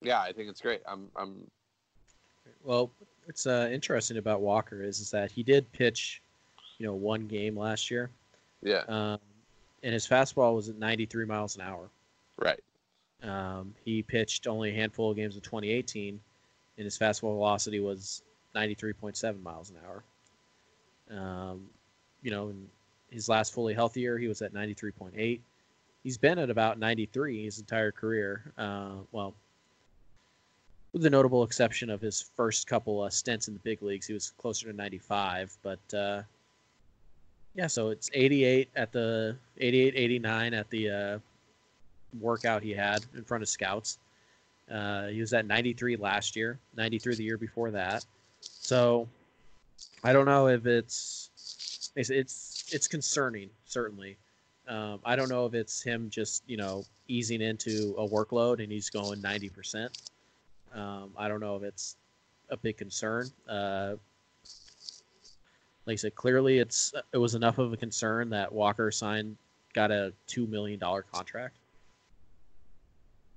Speaker 5: yeah, I think it's great. I'm I'm
Speaker 4: Well, what's uh, interesting about Walker is is that he did pitch, you know, one game last year,
Speaker 5: yeah
Speaker 4: um, and his fastball was at 93 miles an hour.
Speaker 5: right
Speaker 4: Um, he pitched only a handful of games in 2018, and his fastball velocity was 93.7 miles an hour. Um, you know, in his last fully healthy year, he was at 93.8. He's been at about 93 his entire career. Uh, well, with the notable exception of his first couple stints in the big leagues, he was closer to 95. But uh, yeah, so it's 88 at the 88, 89 at the uh, workout he had in front of scouts. Uh, he was at 93 last year, 93 the year before that. So I don't know if it's it's it's, it's concerning certainly. Um, I don't know if it's him just you know easing into a workload and he's going 90 percent. Um, I don't know if it's a big concern. Uh, like I said, clearly it's it was enough of a concern that Walker signed got a two million dollar contract.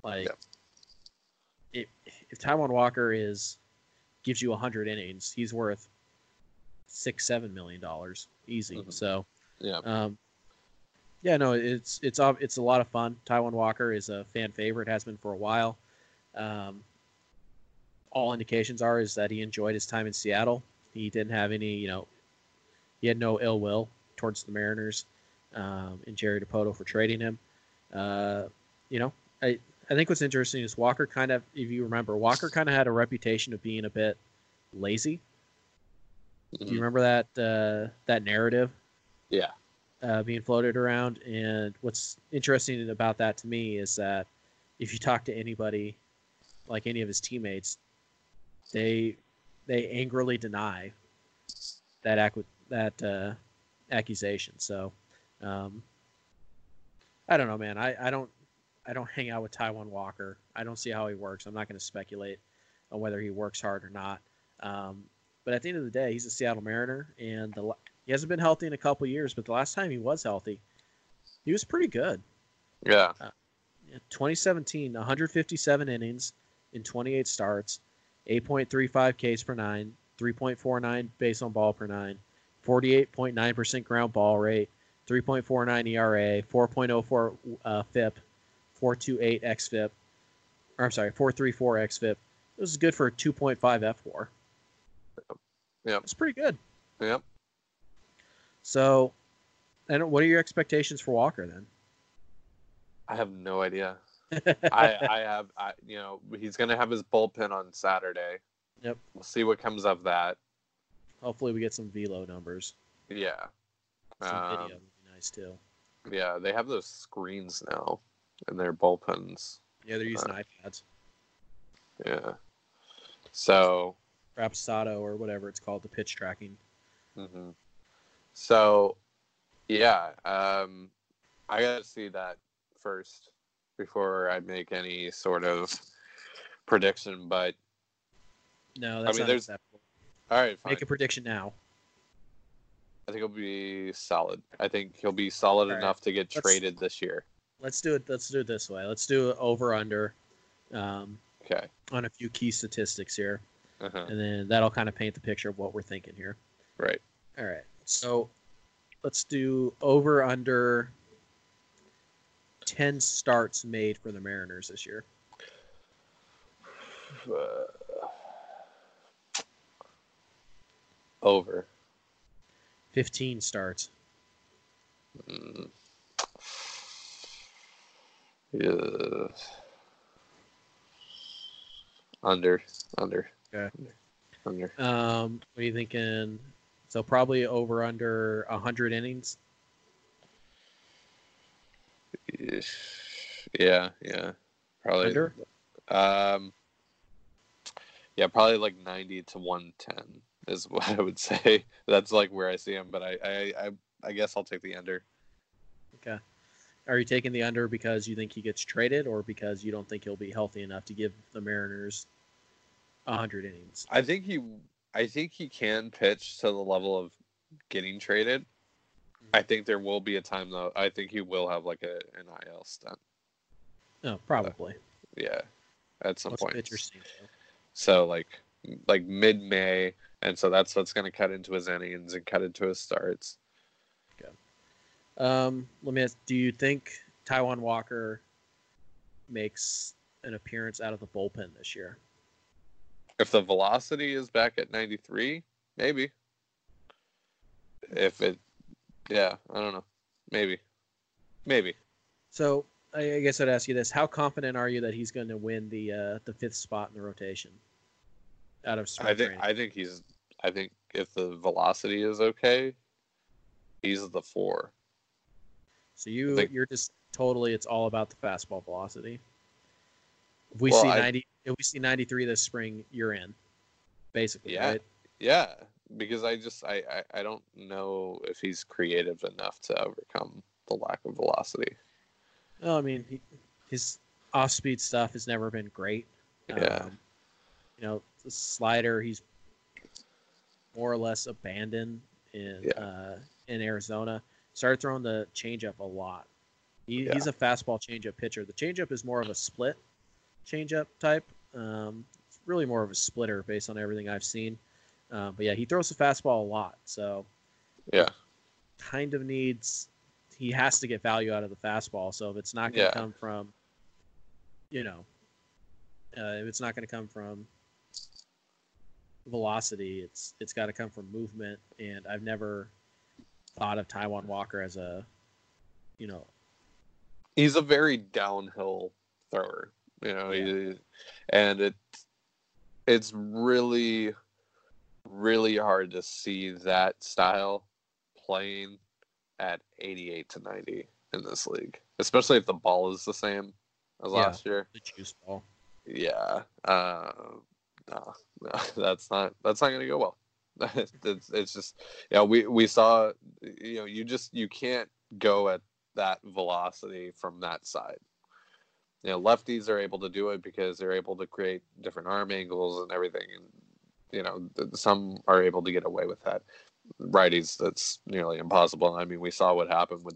Speaker 4: Like, if if Taijuan Walker is gives you hundred innings, he's worth six seven million dollars easy.
Speaker 5: Mhm.
Speaker 4: So,
Speaker 5: yeah
Speaker 4: um, yeah, no, it's it's it's a lot of fun. Taijuan Walker is a fan favorite, has been for a while. Um, all indications are is that he enjoyed his time in Seattle. He didn't have any, you know, he had no ill will towards the Mariners um, and Jerry Dipoto for trading him. Uh, you know, I I think what's interesting is Walker kind of, if you remember, Walker kind of had a reputation of being a bit lazy. Do
Speaker 5: Mhm.
Speaker 4: you remember that uh, that narrative?
Speaker 5: yeah
Speaker 4: uh, being floated around. And what's interesting about that to me is that if you talk to anybody, like any of his teammates, they they angrily deny that ac- that uh, accusation. So um, I don't know, man. I, I don't I don't hang out with Taijuan Walker. I don't see how he works. I'm not going to speculate on whether he works hard or not. Um, But at the end of the day, he's a Seattle Mariner, and the, he hasn't been healthy in a couple years. But the last time he was healthy, he was pretty good.
Speaker 5: Yeah.
Speaker 4: Yeah, 2017, 157 innings in 28 starts, 8.35 Ks per nine, 3.49 base on ball per nine, 48.9% ground ball rate, 3.49 ERA, 4.04 uh, FIP, 428 xFIP, or I'm sorry, 434 xFIP. This is good for a 2.5 fWAR.
Speaker 5: Yep.
Speaker 4: It's pretty good.
Speaker 5: Yep.
Speaker 4: So, and what are your expectations for Walker then?
Speaker 5: I have no idea. I, I have, I, you know, he's going to have his bullpen on Saturday.
Speaker 4: Yep.
Speaker 5: We'll see what comes of that.
Speaker 4: Hopefully, we get some velo numbers.
Speaker 5: Yeah.
Speaker 4: Some
Speaker 5: Um,
Speaker 4: video would be nice too.
Speaker 5: Yeah, they have those screens now in their bullpens.
Speaker 4: Yeah, they're using
Speaker 5: uh,
Speaker 4: iPads,
Speaker 5: Yeah. So,
Speaker 4: Rapsodo or whatever it's called, the pitch tracking.
Speaker 5: hmm so, yeah, um, I got to see that first before I make any sort of prediction. But
Speaker 4: No, that's
Speaker 5: mean,
Speaker 4: not acceptable.
Speaker 5: all right, fine.
Speaker 4: Make a prediction now.
Speaker 5: I think he'll be solid. I think he'll be solid
Speaker 4: All right.
Speaker 5: enough to get
Speaker 4: Let's-
Speaker 5: traded this year.
Speaker 4: Let's do it. Let's do it this way. Let's do it over under um,
Speaker 5: Okay.
Speaker 4: on a few key statistics here,
Speaker 5: Uh-huh.
Speaker 4: and then that'll kind of paint the picture of what we're thinking here.
Speaker 5: Right.
Speaker 4: All right. So let's do over under 10 starts made for the Mariners this year.
Speaker 5: Uh, over.
Speaker 4: 15 starts.
Speaker 5: Mm. Yeah. Under. Under.
Speaker 4: Okay.
Speaker 5: Under.
Speaker 4: Um, what are you thinking? So probably over under 100 innings.
Speaker 5: Yeah, yeah. Probably.
Speaker 4: Under?
Speaker 5: Um. Yeah, probably like ninety to one ten is what I would say. That's like where I see him, but I, I, I, I guess I'll take the under.
Speaker 4: Okay. Are you taking the under because you think he gets traded, or because you don't think he'll be healthy enough to give the Mariners 100 innings?
Speaker 5: I think he, I think he can pitch to the level of getting traded. I think there will be a time though. I think he will have like a an IL stunt.
Speaker 4: No, probably.
Speaker 5: Yeah, at some
Speaker 4: Most
Speaker 5: point.
Speaker 4: so.
Speaker 5: So like like mid May, and so that's what's going to cut into his innings and cut into his starts.
Speaker 4: Um, let me ask: Do you think Taijuan Walker makes an appearance out of the bullpen this year?
Speaker 5: If the velocity is back at 93, maybe. If it, yeah, I don't know, maybe, maybe.
Speaker 4: So I guess I'd ask you this: How confident are you that he's going to win the uh, the fifth spot in the rotation out of
Speaker 5: I think
Speaker 4: training?
Speaker 5: I think he's. I think if the velocity is okay, he's the four.
Speaker 4: So you
Speaker 5: think-
Speaker 4: you're just totally it's all about the fastball velocity. If we
Speaker 5: Well,
Speaker 4: see
Speaker 5: I-
Speaker 4: ninety if we see ninety three this spring, you're in. Basically,
Speaker 5: Yeah.
Speaker 4: right?
Speaker 5: Yeah, because I just I, I I don't know if he's creative enough to overcome the lack of velocity.
Speaker 4: Well, I mean, he, his off speed stuff has never been great.
Speaker 5: Yeah.
Speaker 4: Um, you know, the slider he's more or less abandoned in
Speaker 5: Yeah.
Speaker 4: uh, in Arizona. Started throwing the changeup a lot. He,
Speaker 5: Yeah.
Speaker 4: He's a fastball changeup pitcher. The changeup is more of a split changeup type. Um, it's really more of a splitter based on everything I've seen. Uh, but yeah, he throws the fastball a lot. So
Speaker 5: Yeah.
Speaker 4: kind of needs he has to get value out of the fastball. So if it's not going to
Speaker 5: Yeah.
Speaker 4: come from, you know, uh, if it's not going to come from velocity, it's it's got to come from movement. And I've never thought of Taijuan Walker as a, you know,
Speaker 5: he's a very downhill thrower, you know, he, and it it's really really hard to see that style playing at 88 to 90 in this league, especially if the ball is the same as
Speaker 4: Yeah.
Speaker 5: last year.
Speaker 4: the juice ball.
Speaker 5: Yeah, uh, no, no, that's not that's not gonna go well. it's it's just yeah we we saw you know you just you can't go at that velocity from that side. You know, lefties are able to do it because they're able to create different arm angles and everything. And you know, some are able to get away with that. Righties, that's nearly impossible. I mean, we saw what happened with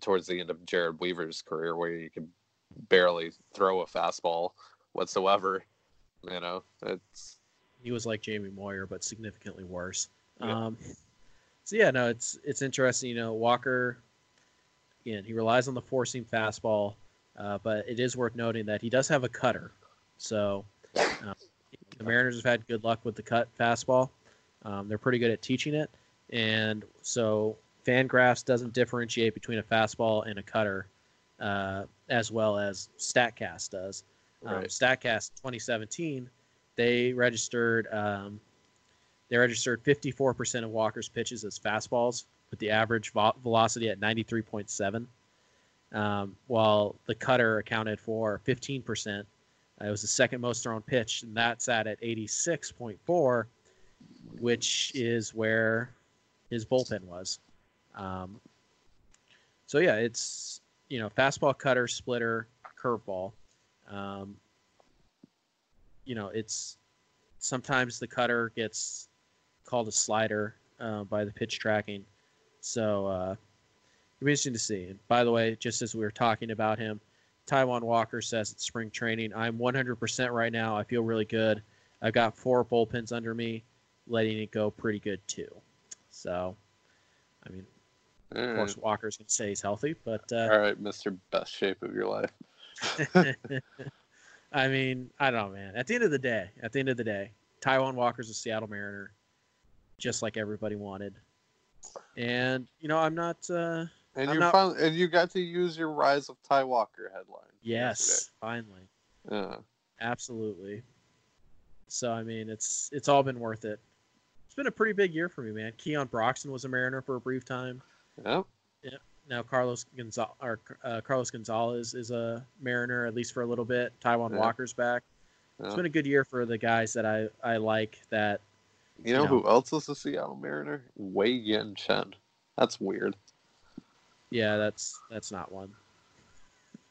Speaker 5: towards the end of Jered Weaver's career, where you could barely throw a fastball whatsoever. You know, it's
Speaker 4: He was like Jamie Moyer, but significantly worse.
Speaker 5: Yeah.
Speaker 4: Um, so yeah, no, it's it's interesting. You know, Walker, again, he relies on the four seam fastball, uh, but it is worth noting that he does have a cutter. So um, the Mariners have had good luck with the cut fastball. Um, they're pretty good at teaching it, and so Fangraphs doesn't differentiate between a fastball and a cutter, uh, as well as Statcast does. Um,
Speaker 5: Right.
Speaker 4: Statcast 2017, they registered um, they registered 54% of Walker's pitches as fastballs, with the average vo- velocity at 93.7, um, while the cutter accounted for 15%. Uh, it was the second most thrown pitch, and that sat at 86.4, which is where his bullpen was. Um, so yeah, it's you know fastball, cutter, splitter, curveball. Um, you know, it's sometimes the cutter gets called a slider uh, by the pitch tracking. So uh, it'll be interesting to see. And by the way, just as we were talking about him, Taijuan Walker says it's spring training. I'm 100% right now. I feel really good. I've got four bullpens under me, letting it go pretty good too. So, I mean, of course, Walker's going to say he's healthy, but uh,
Speaker 5: all right, Mister Best Shape of Your Life.
Speaker 4: I mean, I don't know, man. At the end of the day, at the end of the day, Taijuan Walker's a Seattle Mariner, just like everybody wanted. And you know, I'm not. uh
Speaker 5: And
Speaker 4: I'm
Speaker 5: you
Speaker 4: not-
Speaker 5: found, and you got to use your Rise of Ty Walker headline.
Speaker 4: Yes, finally,
Speaker 5: yesterday.
Speaker 4: absolutely. So I mean, it's it's all been worth it. It's been a pretty big year for me, man. Keon Broxton was a Mariner for a brief time.
Speaker 5: Yeah. Yep.
Speaker 4: Now Carlos Gonzalez, or, uh, Carlos Gonzalez is a Mariner at least for a little bit. Taijuan
Speaker 5: Yeah.
Speaker 4: Walker's back. It's been a good year for the guys that I I like. That
Speaker 5: You know
Speaker 4: you
Speaker 5: who else is a Seattle Mariner? Wei Yin Chen. That's weird.
Speaker 4: yeah, that's that's not one.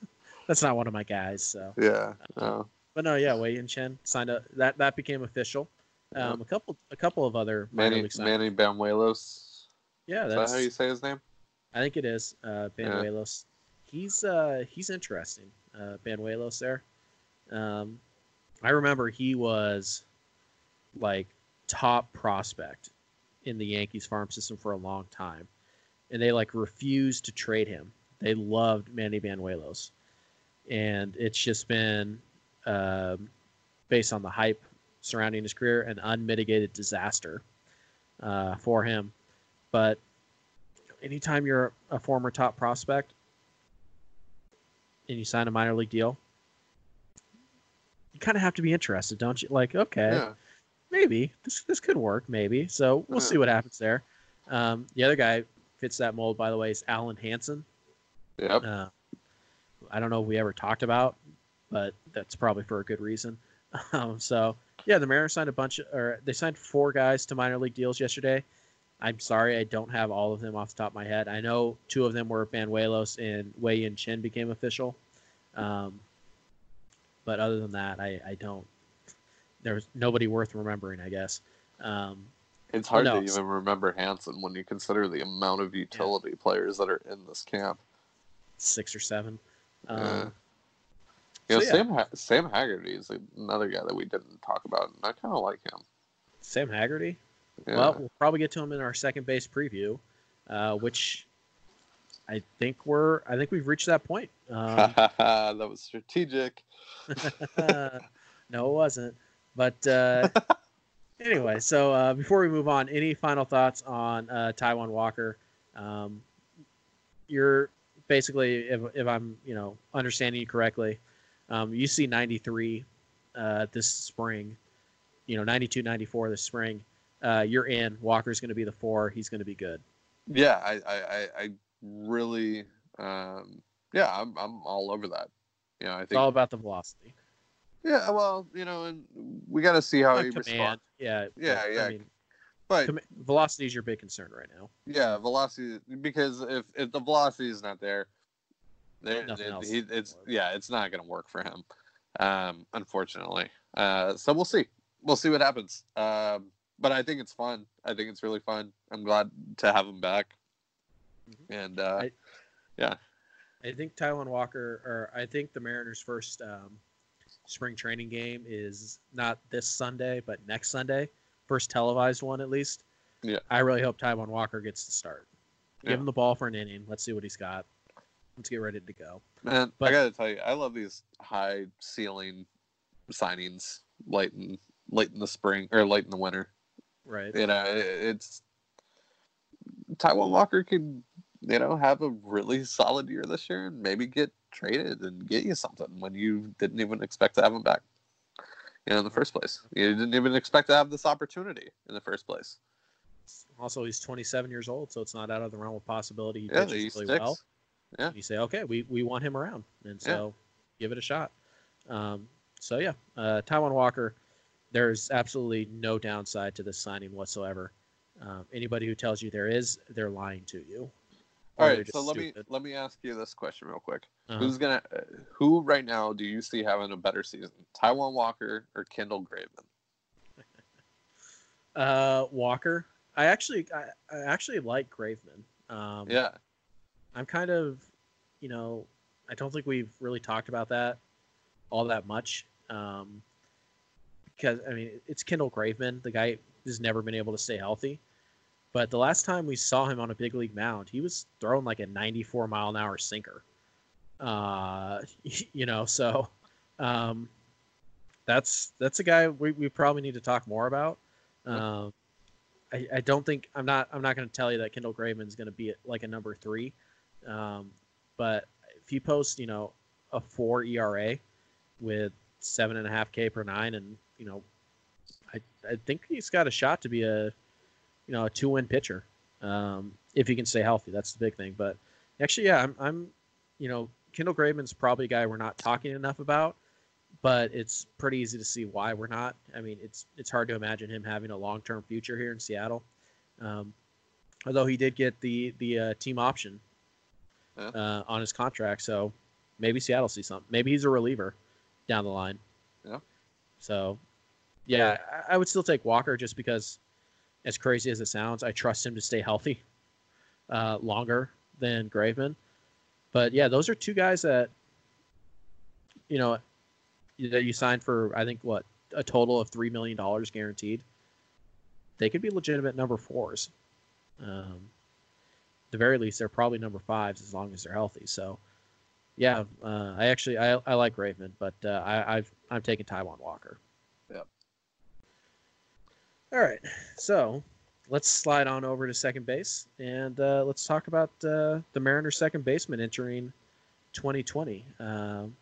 Speaker 4: that's not one of my guys. So,
Speaker 5: Yeah. No.
Speaker 4: but no, yeah, Wei Yin Chen signed up. That that became official. Um,
Speaker 5: Yeah.
Speaker 4: a couple a couple of other
Speaker 5: Manny. Manny Banuelos.
Speaker 4: Yeah,
Speaker 5: Is that
Speaker 4: that's
Speaker 5: how you say his name?
Speaker 4: I think it is uh, Banuelos. He's uh, he's interesting. Uh, Banuelos there. Um, I remember he was like top prospect in the Yankees farm system for a long time, and they like refused to trade him. They loved Manny Banuelos, and it's just been um, based on the hype surrounding his career, an unmitigated disaster uh, for him. But anytime you're a former top prospect and you sign a minor league deal, you kind of have to be interested, don't you? Like, okay,
Speaker 5: Yeah.
Speaker 4: maybe this this could work, maybe. So we'll see what happens there. Um, the other guy fits that mold, by the way, is Alen Hanson.
Speaker 5: Yep.
Speaker 4: Uh, I don't know if we ever talked about, but that's probably for a good reason. Um, so yeah, the Mariners signed a bunch, of, or they signed four guys to minor league deals yesterday. I'm sorry, I don't have all of them off the top of my head. I know two of them were Banuelos and Wei Yin Chen became official. Um, but other than that, I, I don't. There's nobody worth remembering, I guess. Um,
Speaker 5: It's hard to even remember Hanson when you consider the amount of utility players that are in this camp.
Speaker 4: six or seven.
Speaker 5: Yeah.
Speaker 4: Um,
Speaker 5: You know,
Speaker 4: So, yeah.
Speaker 5: Sam ha- Sam Haggerty is another guy that we didn't talk about, and I kind of like him.
Speaker 4: Sam Haggerty.
Speaker 5: Yeah.
Speaker 4: Well, we'll probably get to him in our second base preview, uh, which I think we're. I think we've reached that point. Um,
Speaker 5: that was strategic.
Speaker 4: no, it wasn't. But uh, anyway, so uh, before we move on, any final thoughts on uh, Taijuan Walker? Um, you're basically, if, if I'm, you know, understanding you correctly, um, you see 93 uh, this spring, you know, 92, 94 this spring. Uh, you're in. Walker's going to be the four. He's going to be good.
Speaker 5: Yeah, I, I, I, really, um, yeah, I'm, I'm all over that. You know, I
Speaker 4: It's
Speaker 5: think,
Speaker 4: all about the velocity.
Speaker 5: yeah, well, you know, and we got to see how he responds.
Speaker 4: Yeah.
Speaker 5: Yeah,
Speaker 4: but,
Speaker 5: yeah.
Speaker 4: I mean,
Speaker 5: But
Speaker 4: com- velocity is your big concern right now.
Speaker 5: yeah, velocity because if if the velocity is not there, there it-
Speaker 4: else
Speaker 5: he, it's yeah, it's not going to work for him. Um, unfortunately. Uh, so we'll see. we'll see what happens. Um, but I think it's fun. I think it's really fun. I'm glad to have him back.
Speaker 4: Mhm.
Speaker 5: And uh,
Speaker 4: I- I think Taijuan Walker, or I think the Mariners' first um, spring training game is not this Sunday, but next Sunday. First televised one, at least.
Speaker 5: Yeah.
Speaker 4: I really hope Taijuan Walker gets to start. Give
Speaker 5: Yeah.
Speaker 4: him the ball for an inning. Let's see what he's got. Let's get ready to go.
Speaker 5: man,
Speaker 4: But-
Speaker 5: I gotta tell you, I love these high ceiling signings late in late in the spring or late in the winter.
Speaker 4: Right.
Speaker 5: You know, it's Taijuan Walker could you know have a really solid year this year and maybe get traded and get you something when you didn't even expect to have him back. You know, in the first place, you didn't even expect to have this opportunity in the first place.
Speaker 4: Also, he's 27 years old, so it's not out of the realm of possibility he
Speaker 5: Yeah,
Speaker 4: pitches
Speaker 5: he
Speaker 4: really
Speaker 5: sticks.
Speaker 4: well.
Speaker 5: Yeah.
Speaker 4: And you say, okay, we, we want him around, and so give it a shot. Um, so yeah, uh, Taijuan Walker, there's absolutely no downside to this signing whatsoever. Um, anybody who tells you there is, they're lying to you.
Speaker 5: All right, so let me let me ask you this question real quick.
Speaker 4: Uh-huh.
Speaker 5: Who's gonna who right now do you see having a better season? Taijuan Walker or Kendall Graveman?
Speaker 4: Uh, Walker, I actually I, I actually like Graveman. Um,
Speaker 5: Yeah.
Speaker 4: I'm kind of, you know, I don't think we've really talked about that all that much. Um, because I mean, it's Kendall Graveman, the guy who's never been able to stay healthy. But the last time we saw him on a big league mound, he was throwing like a 94 mile an hour sinker. Uh, you know, so um, that's that's a guy we, we probably need to talk more about. Um, I, I don't think I'm not I'm not going to tell you that Kendall Graveman's going to be like a number three, um, but if you post you know a four ERA with seven and a half K per nine, and you know, I I think he's got a shot to be a you know a two win pitcher um, if he can stay healthy. That's the big thing. But actually, yeah, I'm I'm you know Kendall Graveman's probably a guy we're not talking enough about but it's pretty easy to see why we're not. I mean, it's it's hard to imagine him having a long term future here in Seattle. Um, although he did get the the uh, team option
Speaker 5: Yeah.
Speaker 4: uh, on his contract, so maybe Seattle sees something. Maybe he's a reliever down the line.
Speaker 5: Yeah.
Speaker 4: So, yeah, I, would still take Walker just because, as crazy as it sounds, I trust him to stay healthy uh, longer than Graveman. But yeah, those are two guys that you know that you signed for I think what a total of three million dollars guaranteed. They could be legitimate number fours. Um, the very least, they're probably number fives as long as they're healthy. So, yeah, uh, I actually I, I like Raven, but uh, I, I've I'm taking Taijuan Walker. All right, so let's slide on over to second base and uh, let's talk about uh, the Mariners' second baseman entering 2020. Um,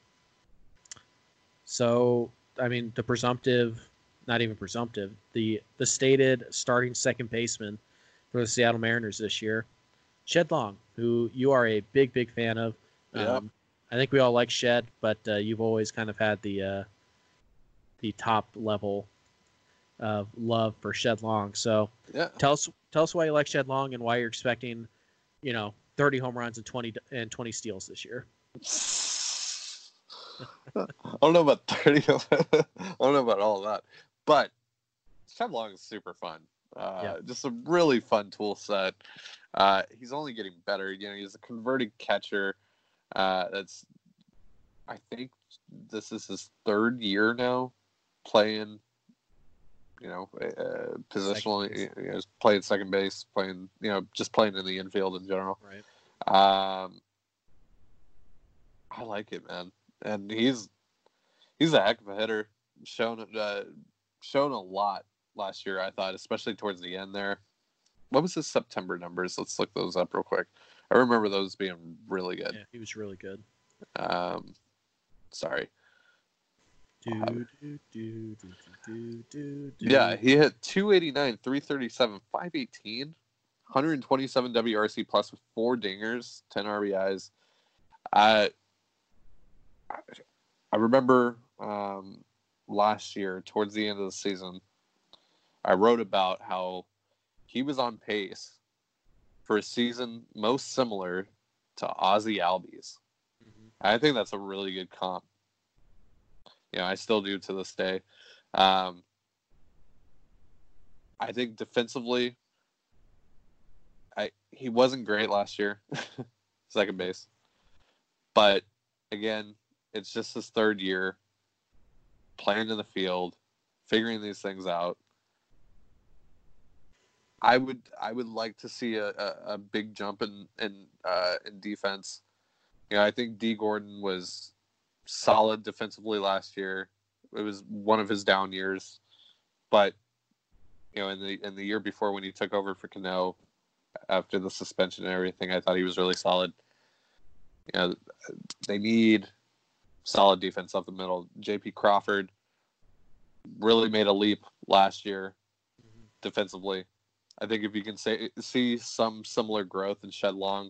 Speaker 4: so, I mean, the presumptive, not even presumptive, the the stated starting second baseman for the Seattle Mariners this year, Shed Long, who you are a big, big fan of. Um, I think we all like Shed, but uh, you've always kind of had the uh, the top level of love for Shed Long. So
Speaker 5: Yeah.
Speaker 4: tell us tell us why you like Shed Long and why you're expecting, you know, 30 home runs and 20 and 20 steals this year.
Speaker 5: I don't know about 30. I don't know about all of that. But Shed Long is super fun. Uh,
Speaker 4: Yeah.
Speaker 5: Just a really fun tool set. Uh, he's only getting better. You know, he's a converted catcher. Uh, that's, I think this is his third year now playing, you know, uh, positionally, you know, playing second base, playing, you know, just playing in the infield in general.
Speaker 4: Right.
Speaker 5: Um, I like it, man, and he's he's a heck of a hitter. Shown uh, shown a lot last year, I thought, especially towards the end there. What was his September numbers? Let's look those up real quick. I remember those being really good.
Speaker 4: Yeah, he was really good.
Speaker 5: Um, sorry.
Speaker 4: Do,
Speaker 5: Wow.
Speaker 4: do, do, do, do, do, do, do.
Speaker 5: Yeah, he hit 289, 337, 518, 127 WRC plus with four dingers, 10 RBIs. I I remember um, last year, towards the end of the season, I wrote about how he was on pace for a season most similar to Ozzie Albies.
Speaker 4: Mhm.
Speaker 5: I think that's a really good comp. You know, I still do to this day. Um, I think defensively, I he wasn't great last year, second base. But again, it's just his third year playing in the field, figuring these things out. I would I would like to see a, a, a big jump in in uh, in defense. You know, I think D Gordon was solid defensively last year. It was one of his down years, but you know, in the in the year before when he took over for Cano after the suspension and everything, I thought he was really solid. You know, they need solid defense up the middle. J.P. Crawford really made a leap last year defensively. I think if you can say see some similar growth in Shed Long,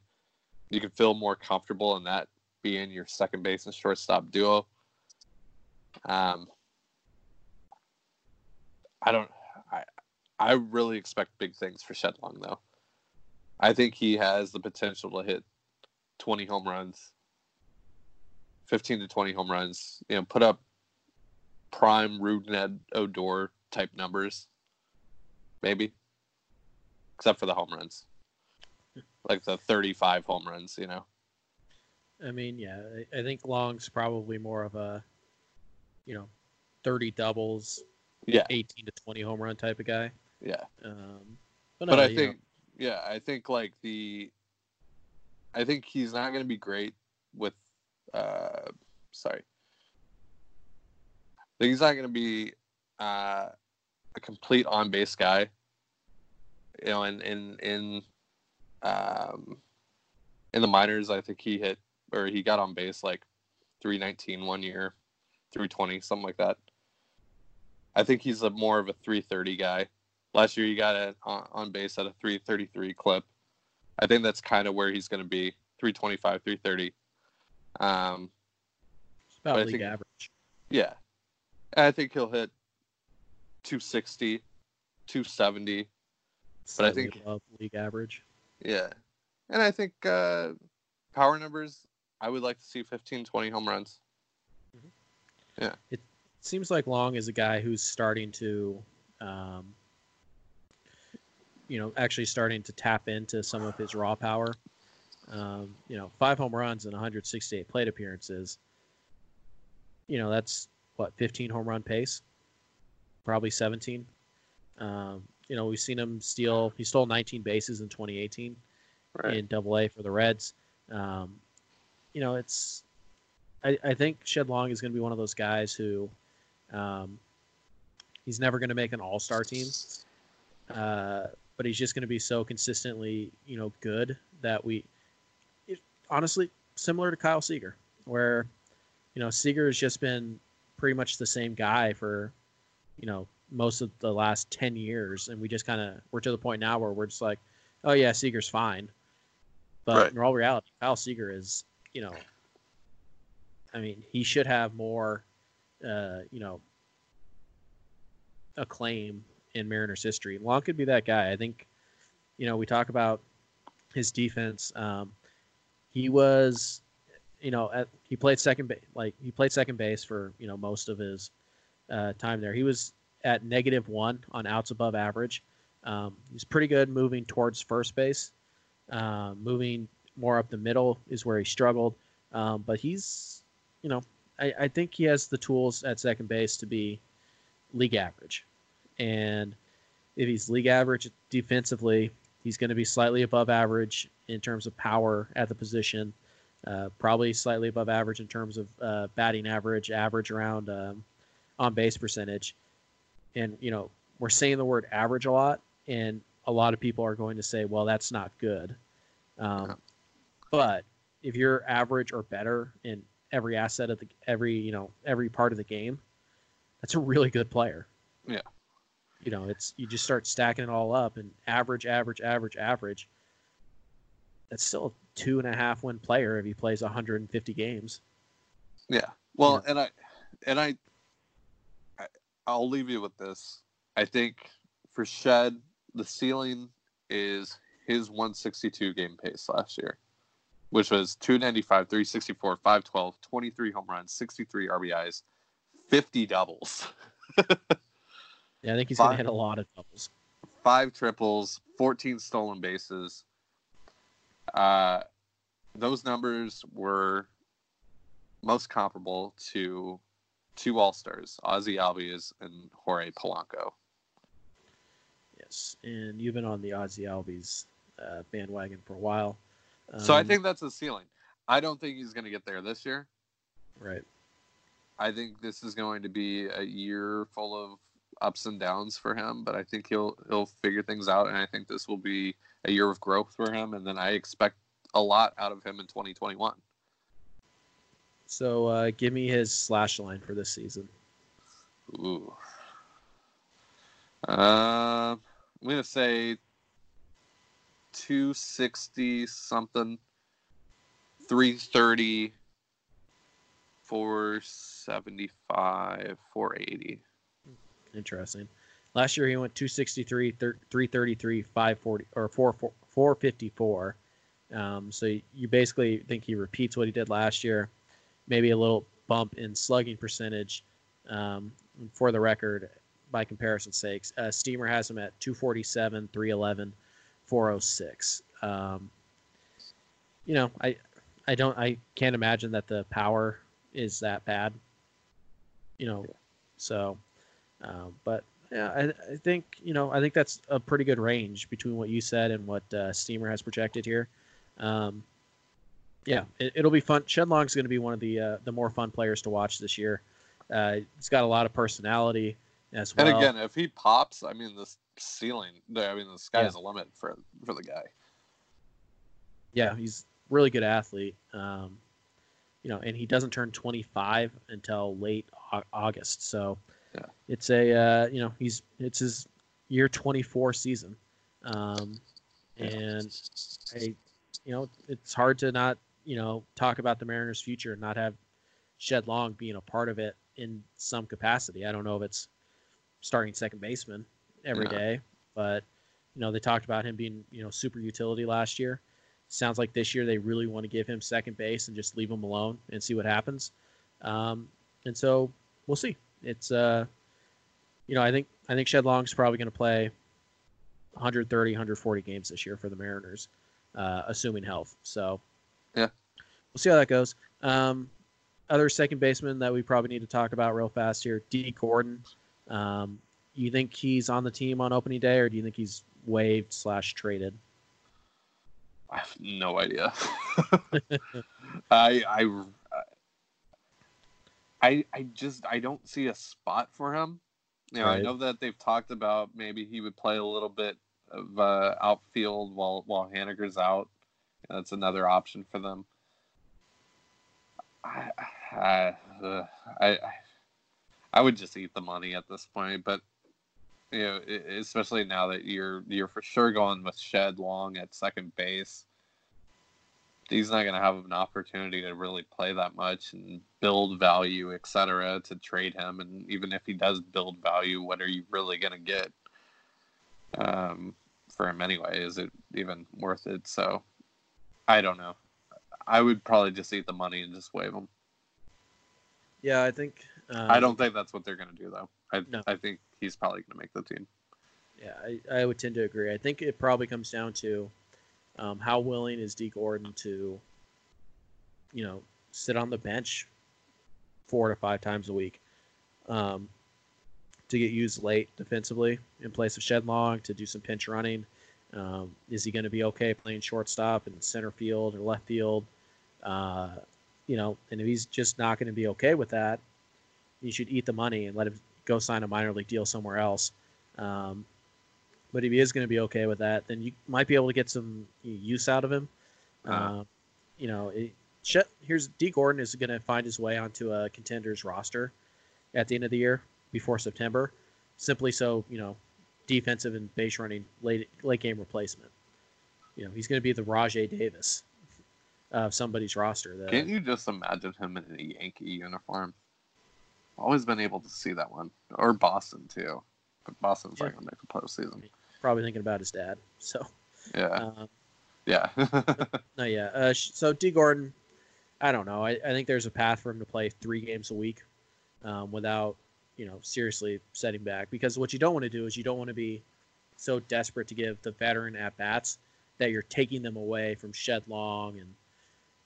Speaker 5: you can feel more comfortable in that being your second base and shortstop duo. Um, I don't. I I really expect big things for Shed Long though. I think he has the potential to hit 20 home runs, 15 to 20 home runs. You know, put up prime Rougned Odor type numbers, maybe, except for the home runs, like the 35 home runs. You know.
Speaker 4: I mean, yeah, I, I think Long's probably more of a, you know, 30 doubles,
Speaker 5: Yeah.
Speaker 4: 18 to 20 home run type of guy.
Speaker 5: Yeah.
Speaker 4: Um, but,
Speaker 5: but I think, yeah, I think like the, I think he's not going to be great with, uh, sorry, I think he's not going to be uh, a complete on base guy. You know, in in in um, in the minors, I think he hit or he got on base like 319 one year, 320, something like that. I think he's a more of a 330 guy. Last year, he got it on, on base at a 333 clip. I think that's kind of where he's going to be 325, 330. Um,
Speaker 4: it's about league
Speaker 5: think-
Speaker 4: average.
Speaker 5: yeah. I think he'll hit 260, 270. but I think-
Speaker 4: league average.
Speaker 5: Yeah. And I think uh, power numbers, I would like to see 15, 20 home runs. Yeah.
Speaker 4: It seems like Long is a guy who's starting to, um, you know, actually starting to tap into some of his raw power. Um, you know, five home runs and 168 plate appearances. You know, that's what 15 home run pace, probably 17. Um, you know, we've seen him steal. He stole 19 bases in 2018 in Double A for the Reds. Um, you know, it's. I, I think Shed Long is going to be one of those guys who, um, he's never going to make an All Star team, uh, but he's just going to be so consistently, you know, good that we, it, honestly, similar to Kyle Seager, where, you know, Seager has just been pretty much the same guy for, you know, most of the last 10 years. And we just kind of, we're to the point now where we're just like, oh, yeah, Seager's fine. But
Speaker 5: Right.
Speaker 4: in all reality, Kyle Seager is, you know, I mean, he should have more, uh, you know, acclaim in Mariners history. Long could be that guy. I think, you know, we talk about his defense. Um, he was, you know, at, he played second base, like he played second base for you know most of his uh, time there. He was at negative one on outs above average. Um, he's pretty good moving towards first base. Um, moving more up the middle is where he struggled. Um, but he's, you know, I, I think he has the tools at second base to be league average. And if he's league average defensively, he's going to be slightly above average in terms of power at the position. Uh, probably slightly above average in terms of uh, batting average, average around um, on base percentage. And, you know, we're saying the word average a lot, and a lot of people are going to say, well, that's not good. Um. But if you're average or better in every asset of the every you know every part of the game, that's a really good player.
Speaker 5: Yeah.
Speaker 4: You know, it's you just start stacking it all up and average, average, average, average. That's still a two and a half win player if he plays 150 games.
Speaker 5: Yeah. Well, and I, and I, I, I'll leave you with this. I think for Shed, the ceiling is his 162 game pace last year, which was 295, 364, 512, 23 home runs, 63 RBIs, 50 doubles,
Speaker 4: Yeah, I think he's going to hit a lot of doubles.
Speaker 5: five triples, 14 stolen bases. Uh, those numbers were most comparable to two All Stars, Ozzie Albies and Jorge Polanco.
Speaker 4: Yes, and you've been on the Ozzie Albies uh, bandwagon for a while.
Speaker 5: So I
Speaker 4: Um,
Speaker 5: think that's a ceiling. I don't think he's going to get there this year.
Speaker 4: right.
Speaker 5: I think this is going to be a year full of ups and downs for him, but I think he'll he'll figure things out, and I think this will be a year of growth for him. And then I expect a lot out of him in 2021.
Speaker 4: So uh, give me his slash line for this season.
Speaker 5: Ooh. Um, I'm gonna say 260 something, 330, 475, 480.
Speaker 4: Interesting. Last year he went 263, 333, 540, or 4, 454. Um, so you basically think he repeats what he did last year, maybe a little bump in slugging percentage. Um, for the record, by comparison's sakes, uh, Steamer has him at 247, 311, 406. Um, you know, I, I don't, I can't imagine that the power is that bad. You know, so, um, but yeah, I, I think you know, I think that's a pretty good range between what you said and what uh, Steamer has projected here. Um, yeah, it, it'll be fun. Shed Long's going to be one of the uh, the more fun players to watch this year. Uh, he's got a lot of personality as well.
Speaker 5: And again, if he pops, I mean, the ceiling, I mean, the sky's the limit for for the guy.
Speaker 4: yeah, he's really good athlete. Um, you know, and he doesn't turn 25 until late August. So
Speaker 5: Yeah.
Speaker 4: it's a uh, you know he's it's his year 24 season, um, and I you know it's hard to not you know talk about the Mariners' future and not have Shed Long being a part of it in some capacity. I don't know if it's starting second baseman every
Speaker 5: Yeah.
Speaker 4: day, but you know they talked about him being you know super utility last year. Sounds like this year they really want to give him second base and just leave him alone and see what happens. Um, and so we'll see. It's uh, you know I think I think Shed Long's probably going to play 130, 140 games this year for the Mariners, uh, assuming health. So
Speaker 5: Yeah.
Speaker 4: we'll see how that goes. Um, other second baseman that we probably need to talk about real fast here, Dee Gordon. Um, you think he's on the team on opening day, or do you think he's waived slash traded?
Speaker 5: I have no idea. I, I, I, I just I don't see a spot for him. You know, I know that they've talked about maybe he would play a little bit of uh, outfield while while Haniger's out. That's another option for them. I, I, uh, I, I- I would just eat the money at this point, but you know, especially now that you're you're for sure going with Shed Long at second base. He's not going to have an opportunity to really play that much and build value, etc. To trade him, and even if he does build value, what are you really going to get um, for him anyway? Is it even worth it? So, I don't know. I would probably just eat the money and just waive him.
Speaker 4: Yeah, I think. Um,
Speaker 5: I don't think that's what they're going to do, though. I
Speaker 4: No.
Speaker 5: I think he's probably going to make the team.
Speaker 4: Yeah, I, I would tend to agree. I think it probably comes down to um, how willing is Dee Gordon to, you know, sit on the bench four to five times a week um, to get used late defensively in place of Shed Long to do some pinch running. Um, is he going to be okay playing shortstop and center field or left field? Uh, you know, and if he's just not going to be okay with that, you should eat the money and let him go sign a minor league deal somewhere else. Um, but if he is going to be okay with that, then you might be able to get some use out of him.
Speaker 5: Uh-huh.
Speaker 4: Uh, you know, it, here's Dee Gordon is going to find his way onto a contenders roster at the end of the year before September, simply so you know, defensive and base running late late game replacement. You know, he's going to be the Rajay Davis of somebody's roster. That,
Speaker 5: Can't you just imagine him in a Yankee uniform? Always been able to see that one, or Boston too. But Boston's
Speaker 4: Yeah.
Speaker 5: not to make the postseason.
Speaker 4: Probably thinking about his dad. So.
Speaker 5: Yeah,
Speaker 4: Um,
Speaker 5: yeah.
Speaker 4: No, yeah. Uh, so Dee Gordon, I don't know. I, I think there's a path for him to play three games a week um, without, you know, seriously setting back. Because what you don't want to do is you don't want to be so desperate to give the veteran at bats that you're taking them away from Shed Long and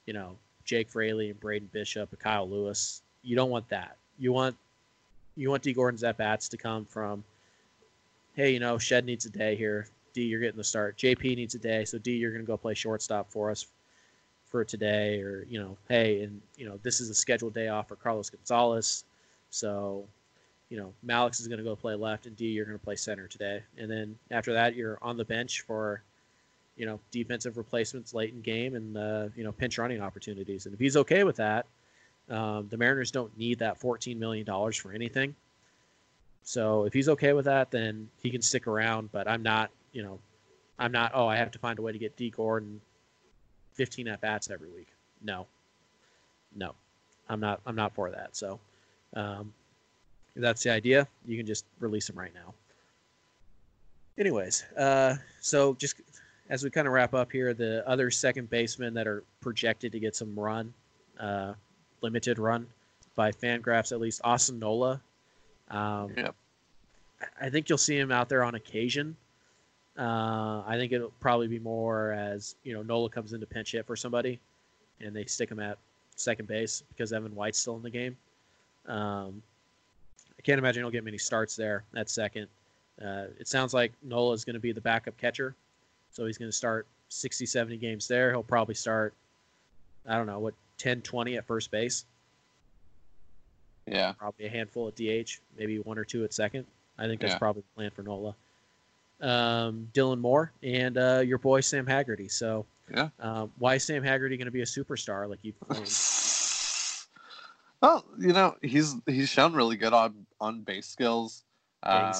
Speaker 4: you know Jake Fraley and Braden Bishop and Kyle Lewis. You don't want that. You want you want Dee Gordon's at bats to come from, hey, you know Shed needs a day here. D, you're getting the start. JP needs a day, so D, you're going to go play shortstop for us for today, or you know, hey, and you know this is a scheduled day off for Carlos Gonzalez, so you know Mallex is going to go play left, and D, you're going to play center today, and then after that, you're on the bench for you know defensive replacements late in game and uh, you know pinch running opportunities, and if he's okay with that, um, the Mariners don't need that 14 million dollars for anything. So if he's okay with that, then he can stick around. But I'm not, you know, I'm not. Oh, I have to find a way to get Dee Gordon 15 at bats every week. No, no, I'm not. I'm not for that. So, um, if that's the idea, you can just release him right now. Anyways, uh, so just as we kind of wrap up here, the other second basemen that are projected to get some run, uh, limited run by Fangraphs at least, Austin Nola. Um,
Speaker 5: Yep.
Speaker 4: I think you'll see him out there on occasion. Uh, I think it'll probably be more as you know Nola comes into pinch hit for somebody, and they stick him at second base because Evan White's still in the game. Um, I can't imagine he'll get many starts there at second. Uh, it sounds like Nola is going to be the backup catcher, so he's going to start 60, 70 games there. He'll probably start, I don't know, what 10, 20 at first base,
Speaker 5: Yeah.
Speaker 4: probably a handful at DH, maybe one or two at second. I think that's
Speaker 5: Yeah.
Speaker 4: probably the plan for Nola. Um, Dylan Moore and uh, your boy Sam Haggerty. So,
Speaker 5: Yeah.
Speaker 4: um, why is Sam Haggerty going to be a superstar like you've claimed?
Speaker 5: Well, you know, he's he's shown really good on on base skills. Um,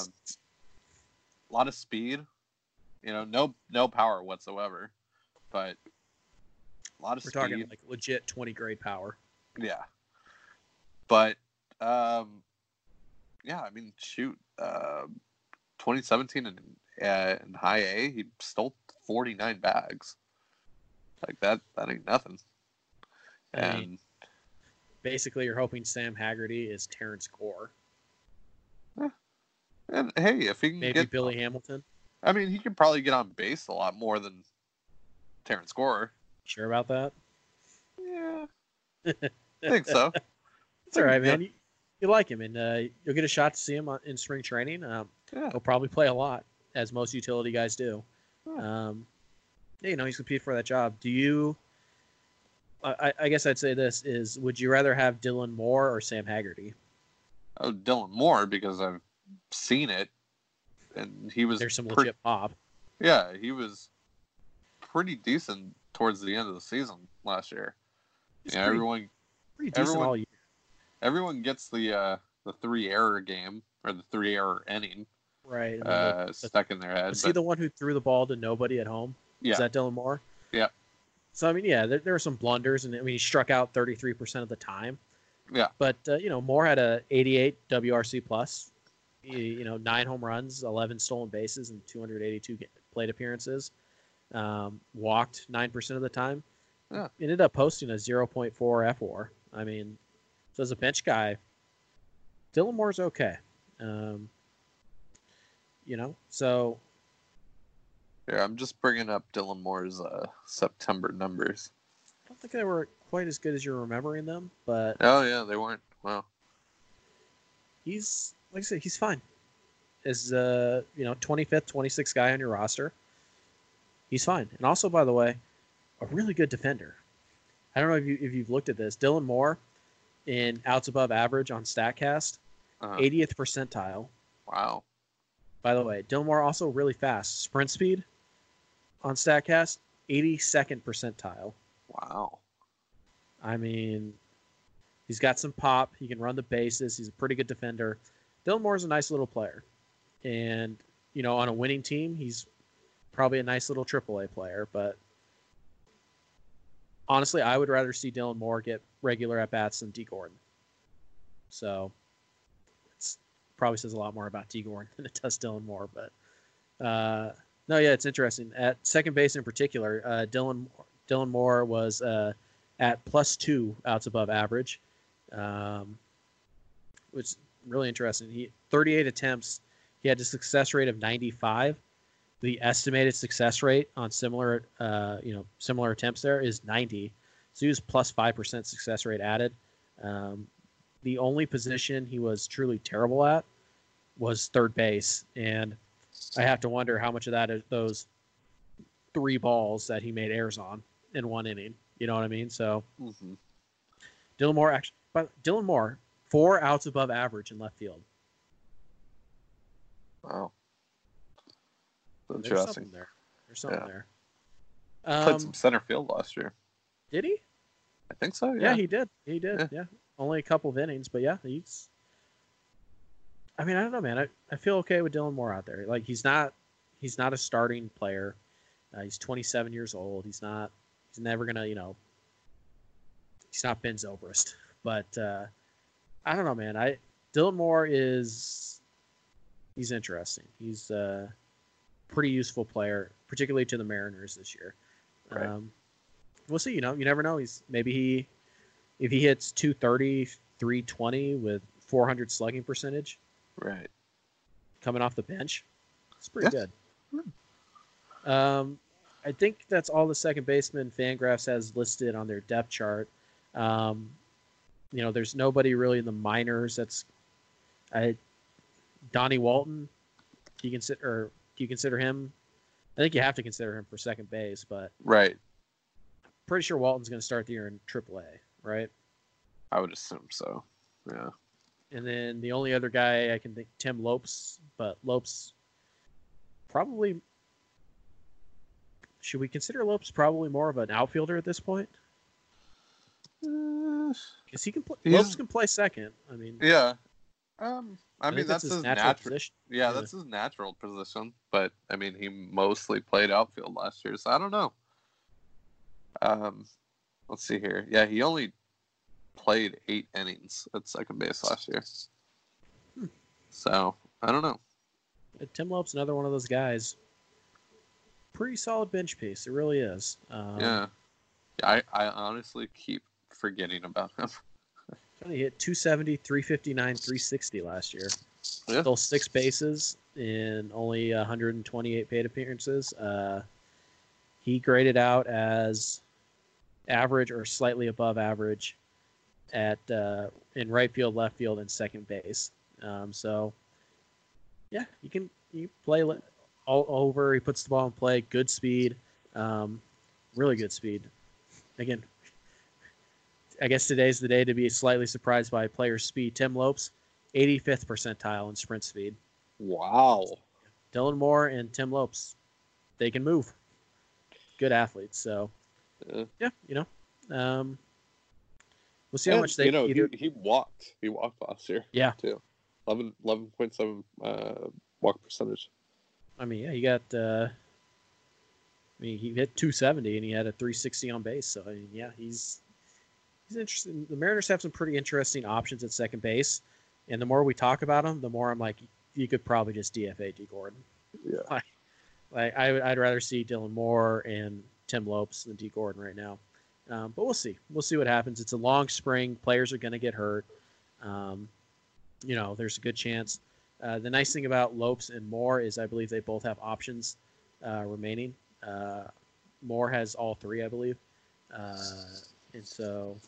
Speaker 5: a lot of speed. You know, no no power whatsoever, but a lot of
Speaker 4: We're
Speaker 5: speed.
Speaker 4: talking like legit 20 grade power.
Speaker 5: Yeah. But um yeah, I mean shoot, um 2017 in uh, in high A, he stole 49 bags. Like that that ain't nothing.
Speaker 4: I
Speaker 5: And
Speaker 4: mean, basically, you're hoping Sam Haggerty is Terrence Gore,
Speaker 5: and hey, if he can
Speaker 4: maybe
Speaker 5: get
Speaker 4: Billy Hamilton.
Speaker 5: I mean, he could probably get on base a lot more than Terrence Gore.
Speaker 4: Sure about that?
Speaker 5: Yeah. I think so.
Speaker 4: It's all right, man. You, you like him, and uh, you'll get a shot to see him in spring training. Um,
Speaker 5: Yeah.
Speaker 4: he'll probably play a lot, as most utility guys do.
Speaker 5: Yeah.
Speaker 4: Um, yeah, you know, he's competing for that job. Do you? I, I- I guess I'd say this is: Would you rather have Dylan Moore or Sam Haggerty?
Speaker 5: Oh, Dylan Moore because I've seen it, and he was
Speaker 4: There's some
Speaker 5: pretty-
Speaker 4: legit pop.
Speaker 5: Yeah, he was pretty decent towards the end of the season last year.
Speaker 4: He's
Speaker 5: yeah,
Speaker 4: pretty,
Speaker 5: everyone
Speaker 4: pretty decent
Speaker 5: everyone-
Speaker 4: all year.
Speaker 5: everyone gets the uh, the three error game or the three error inning
Speaker 4: Right.
Speaker 5: uh,
Speaker 4: the-
Speaker 5: stuck in their head.
Speaker 4: Was he the one who threw the ball to nobody at home?
Speaker 5: yeah,
Speaker 4: Is that Dylan Moore?
Speaker 5: Yeah.
Speaker 4: So I mean, yeah, there, there were some blunders, and I mean, he struck out 33% of the time.
Speaker 5: Yeah.
Speaker 4: But uh, you know, Moore had a 88 WRC plus. You, you know, nine home runs, 11 stolen bases, and 282 plate appearances. Um, walked nine percent of the time.
Speaker 5: Yeah.
Speaker 4: Ended up posting a 0.4 fWAR. I mean, so as a bench guy, Dylan Moore's okay. Um, you know, so
Speaker 5: yeah. I'm just bringing up Dylan Moore's uh, September numbers.
Speaker 4: I don't think they were quite as good as you're remembering them, but
Speaker 5: Oh yeah, they weren't. Wow.
Speaker 4: he's like I said, he's fine. Is, uh, you know, 25th, 26th guy on your roster, he's fine. And also, by the way, a really good defender. I don't know if you if you've looked at this, Dylan Moore in outs above average on Statcast,
Speaker 5: Uh,
Speaker 4: 80th percentile.
Speaker 5: wow.
Speaker 4: By the way, Dylan Moore also really fast. Sprint speed on Statcast, 82nd percentile.
Speaker 5: Wow.
Speaker 4: I mean, he's got some pop. He can run the bases. He's a pretty good defender. Dylan Moore's a nice little player. And, you know, on a winning team, he's probably a nice little AAA player. But honestly, I would rather see Dylan Moore get regular at bats than Dee Gordon. So it's probably says a lot more about Dee Gordon than it does Dylan Moore. But uh, no, yeah, it's interesting. At second base in particular, uh, Dylan Dylan Moore was uh, at plus two outs above average, um, which is really interesting. He 38 attempts, he had a success rate of 95, the estimated success rate on similar, uh, you know, similar attempts there is 90. So he was plus five percent success rate added. Um, the only position he was truly terrible at was third base, and I have to wonder how much of that is those three balls that he made errors on in one inning. You know what I mean? So
Speaker 5: Mhm.
Speaker 4: Dylan Moore actually, but Dylan Moore four outs above average in left field.
Speaker 5: Wow.
Speaker 4: There's
Speaker 5: Interesting.
Speaker 4: something there. There's something
Speaker 5: Yeah.
Speaker 4: there.
Speaker 5: Played
Speaker 4: Um,
Speaker 5: some center field last year.
Speaker 4: did he?
Speaker 5: I think so.
Speaker 4: Yeah.
Speaker 5: Yeah.
Speaker 4: he did. He did.
Speaker 5: Yeah.
Speaker 4: Yeah. Only a couple of innings, but yeah, he's. I mean, I don't know, man. I, I feel okay with Dylan Moore out there. Like he's not, he's not a starting player. Uh, he's 27 years old. He's not. He's never gonna, you know. He's not Ben Zobrist, but uh, I don't know, man. I Dylan Moore is. He's interesting. He's a pretty useful player, particularly to the Mariners this year.
Speaker 5: Right.
Speaker 4: Um, we'll see. You know, you never know. He's maybe he if he hits 230, 320 with 400 slugging percentage
Speaker 5: Right.
Speaker 4: coming off the bench, it's pretty good. Um, I think that's all the second baseman Fangraphs has listed on their depth chart. Um, you know, there's nobody really in the minors. That's I, Donnie Walton. Do can sit or do you consider him? I think you have to consider him for second base, but
Speaker 5: Right.
Speaker 4: pretty sure Walton's going to start the year in AAA, right?
Speaker 5: I would assume so. Yeah.
Speaker 4: And then the only other guy I can think, Tim Lopes, but Lopes probably. Should we consider Lopes probably more of an outfielder at this point?
Speaker 5: Uh,
Speaker 4: he can play. Lopes can play second. I mean,
Speaker 5: yeah. Um. I, mean, that's, his natural.
Speaker 4: position.
Speaker 5: Yeah,
Speaker 4: Yeah.
Speaker 5: that's his natural position. But I mean, he mostly played outfield last year, so I don't know. Um, let's see here. Yeah, he only played eight innings at second base last year.
Speaker 4: Hmm.
Speaker 5: So I don't know.
Speaker 4: Tim Lopes, another one of those guys. Pretty solid bench piece. It really is. Um,
Speaker 5: yeah, I I honestly keep forgetting about him.
Speaker 4: He hit 270, 359, 360 last year.
Speaker 5: Yeah.
Speaker 4: Stole six bases in only 128 plate appearances. Uh, he graded out as average or slightly above average at uh, in right field, left field, and second base. Um, so, yeah, you can you play all over. He puts the ball in play. Good speed, um, really good speed. Again, I guess today's the day to be slightly surprised by player speed. Tim Lopes, 85th percentile in sprint speed.
Speaker 5: Wow.
Speaker 4: Dylan Moore and Tim Lopes, they can move. Good athletes. So,
Speaker 5: Yeah.
Speaker 4: yeah, you know, um, we'll see how much they
Speaker 5: you know
Speaker 4: either.
Speaker 5: he, he walked. He walked last year.
Speaker 4: Yeah.
Speaker 5: Too. 11, 11.7 uh, walk percentage.
Speaker 4: I mean, yeah, he got. Uh, I mean, he hit 270 and he had a 360 on base. So, I mean, yeah, he's he's interesting. The Mariners have some pretty interesting options at second base, and the more we talk about them, the more I'm like, you could probably just DFA Dee Gordon.
Speaker 5: Yeah.
Speaker 4: Like, like I would, I'd rather see Dylan Moore and Tim Lopes than Dee Gordon right now. Um, but we'll see. We'll see what happens. It's a long spring. Players are going to get hurt. Um, you know, there's a good chance. Uh, the nice thing about Lopes and Moore is I believe they both have options uh, remaining. Uh, Moore has all three, I believe. And so,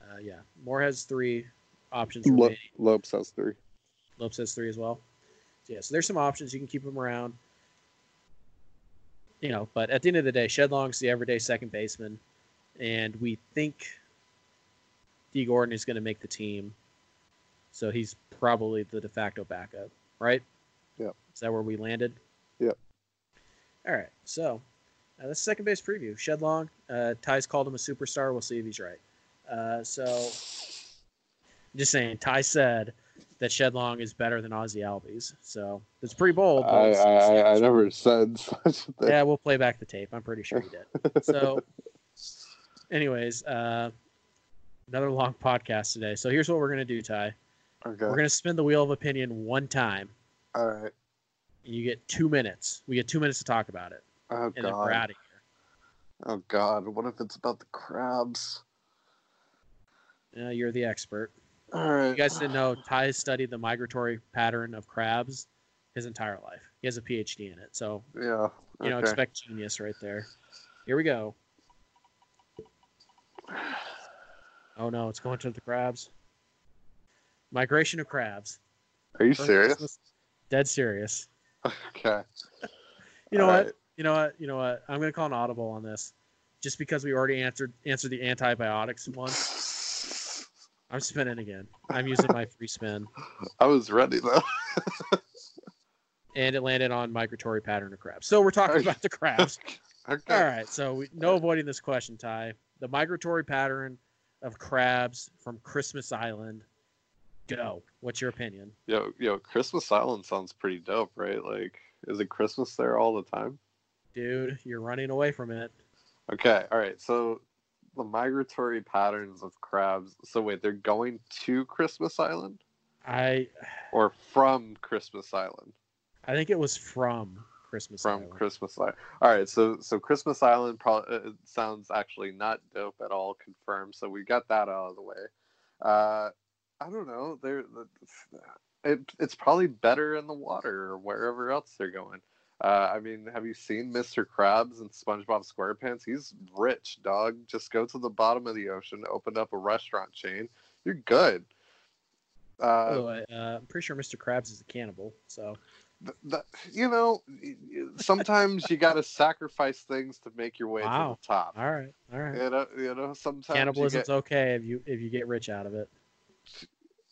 Speaker 4: uh, yeah, Moore has three options
Speaker 5: Lo- Lopes has three.
Speaker 4: Lopes has three as well. So, yeah, so there's some options. You can keep them around. You know, but at the end of the day, Shed Long's the everyday second baseman, and we think Dee Gordon is going to make the team. So he's probably the de facto backup, right?
Speaker 5: Yeah.
Speaker 4: Is that where we landed?
Speaker 5: Yep.
Speaker 4: All right. So uh, that's second base preview. Shed Long. Uh, Ty's called him a superstar. We'll see if he's right. Uh, so just saying, Ty said that Shed Long is better than Ozzie Albies. So it's pretty bold.
Speaker 5: I, I, I never said such a thing.
Speaker 4: yeah, we'll play back the tape. I'm pretty sure he did. So, anyways, uh, another long podcast today. So here's what we're gonna do, Ty.
Speaker 5: Okay.
Speaker 4: We're gonna spin the wheel of opinion one time.
Speaker 5: All right.
Speaker 4: You get two minutes. We get two minutes to talk about it,
Speaker 5: Oh
Speaker 4: and then we're
Speaker 5: god.
Speaker 4: out of here.
Speaker 5: Oh god. What if it's about the crabs?
Speaker 4: Yeah, you're the expert.
Speaker 5: All right.
Speaker 4: You guys didn't know Ty has studied the migratory pattern of crabs his entire life. He has a PhD in it, so
Speaker 5: Yeah.
Speaker 4: you know, expect genius right there. Here we go. Oh no, it's going to the crabs. Migration of crabs.
Speaker 5: Are you serious?
Speaker 4: Christmas- Dead serious.
Speaker 5: Okay.
Speaker 4: You know
Speaker 5: All
Speaker 4: what?
Speaker 5: right.
Speaker 4: You know what? You know what? I'm gonna call an audible on this, just because we already answered answered the antibiotics one. I'm spinning again. I'm using my free spin,
Speaker 5: I was ready though.
Speaker 4: and it landed on migratory pattern of crabs. So we're talking
Speaker 5: you-
Speaker 4: about the crabs.
Speaker 5: okay.
Speaker 4: All right, so we, no avoiding this question, Ty. The migratory pattern of crabs from Christmas Island. Go. What's your opinion?
Speaker 5: Yo, yo, Christmas Island sounds pretty dope, right? Like, is it Christmas there all the time?
Speaker 4: Dude, you're running away from it.
Speaker 5: Okay, all right. So the migratory patterns of crabs. So wait, they're going to Christmas Island
Speaker 4: I
Speaker 5: or from Christmas Island?
Speaker 4: I think it was from Christmas
Speaker 5: From
Speaker 4: Island.
Speaker 5: Christmas Island. All right. So so Christmas Island probably uh, sounds actually not dope at all. Confirmed. So we got that out of the way. Uh, I don't know. They're it, it's probably better in the water or wherever else they're going. Uh, I mean, have you seen Mr. Krabs and SpongeBob SquarePants? He's rich, dog. Just go to the bottom of the ocean, open up a restaurant chain. You're good. Uh,
Speaker 4: way, uh, I'm pretty sure Mr. Krabs is a cannibal. So
Speaker 5: th- th- you know, sometimes you got to sacrifice things to make your way
Speaker 4: Wow.
Speaker 5: to the top.
Speaker 4: all right, all right.
Speaker 5: You know, you know, sometimes
Speaker 4: Cannibalism's
Speaker 5: get,
Speaker 4: okay if you if you get rich out of it.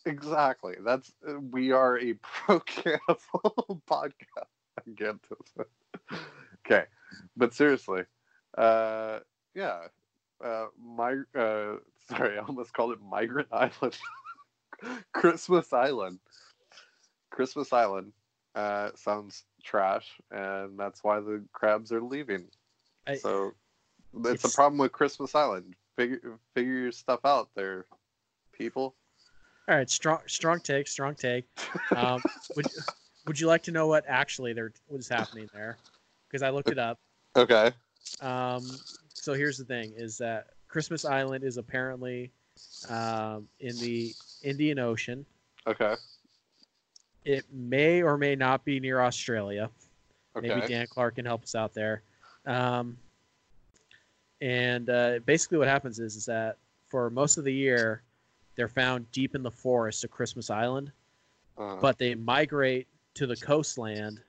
Speaker 5: exactly. That's we are a pro cannibal podcast. Get this. okay, but seriously, uh, yeah, uh, my uh, sorry, I almost called it Migrant Island, Christmas Island, Christmas Island. Uh, sounds trash, and that's why the crabs are leaving.
Speaker 4: I,
Speaker 5: So it's, a problem with Christmas Island. Figure figure your stuff out there, people.
Speaker 4: all right, strong strong take, strong take. Um, would would you like to know what actually there was happening there? Because I looked it up.
Speaker 5: Okay.
Speaker 4: Um, so here's the thing: is that Christmas Island is apparently um, in the Indian Ocean.
Speaker 5: Okay.
Speaker 4: It may or may not be near Australia.
Speaker 5: Okay.
Speaker 4: Maybe Dan Clark can help us out there. Um, and uh, basically, what happens is, is that for most of the year, they're found deep in the forest of Christmas Island,
Speaker 5: Uh,
Speaker 4: but they migrate to the coastland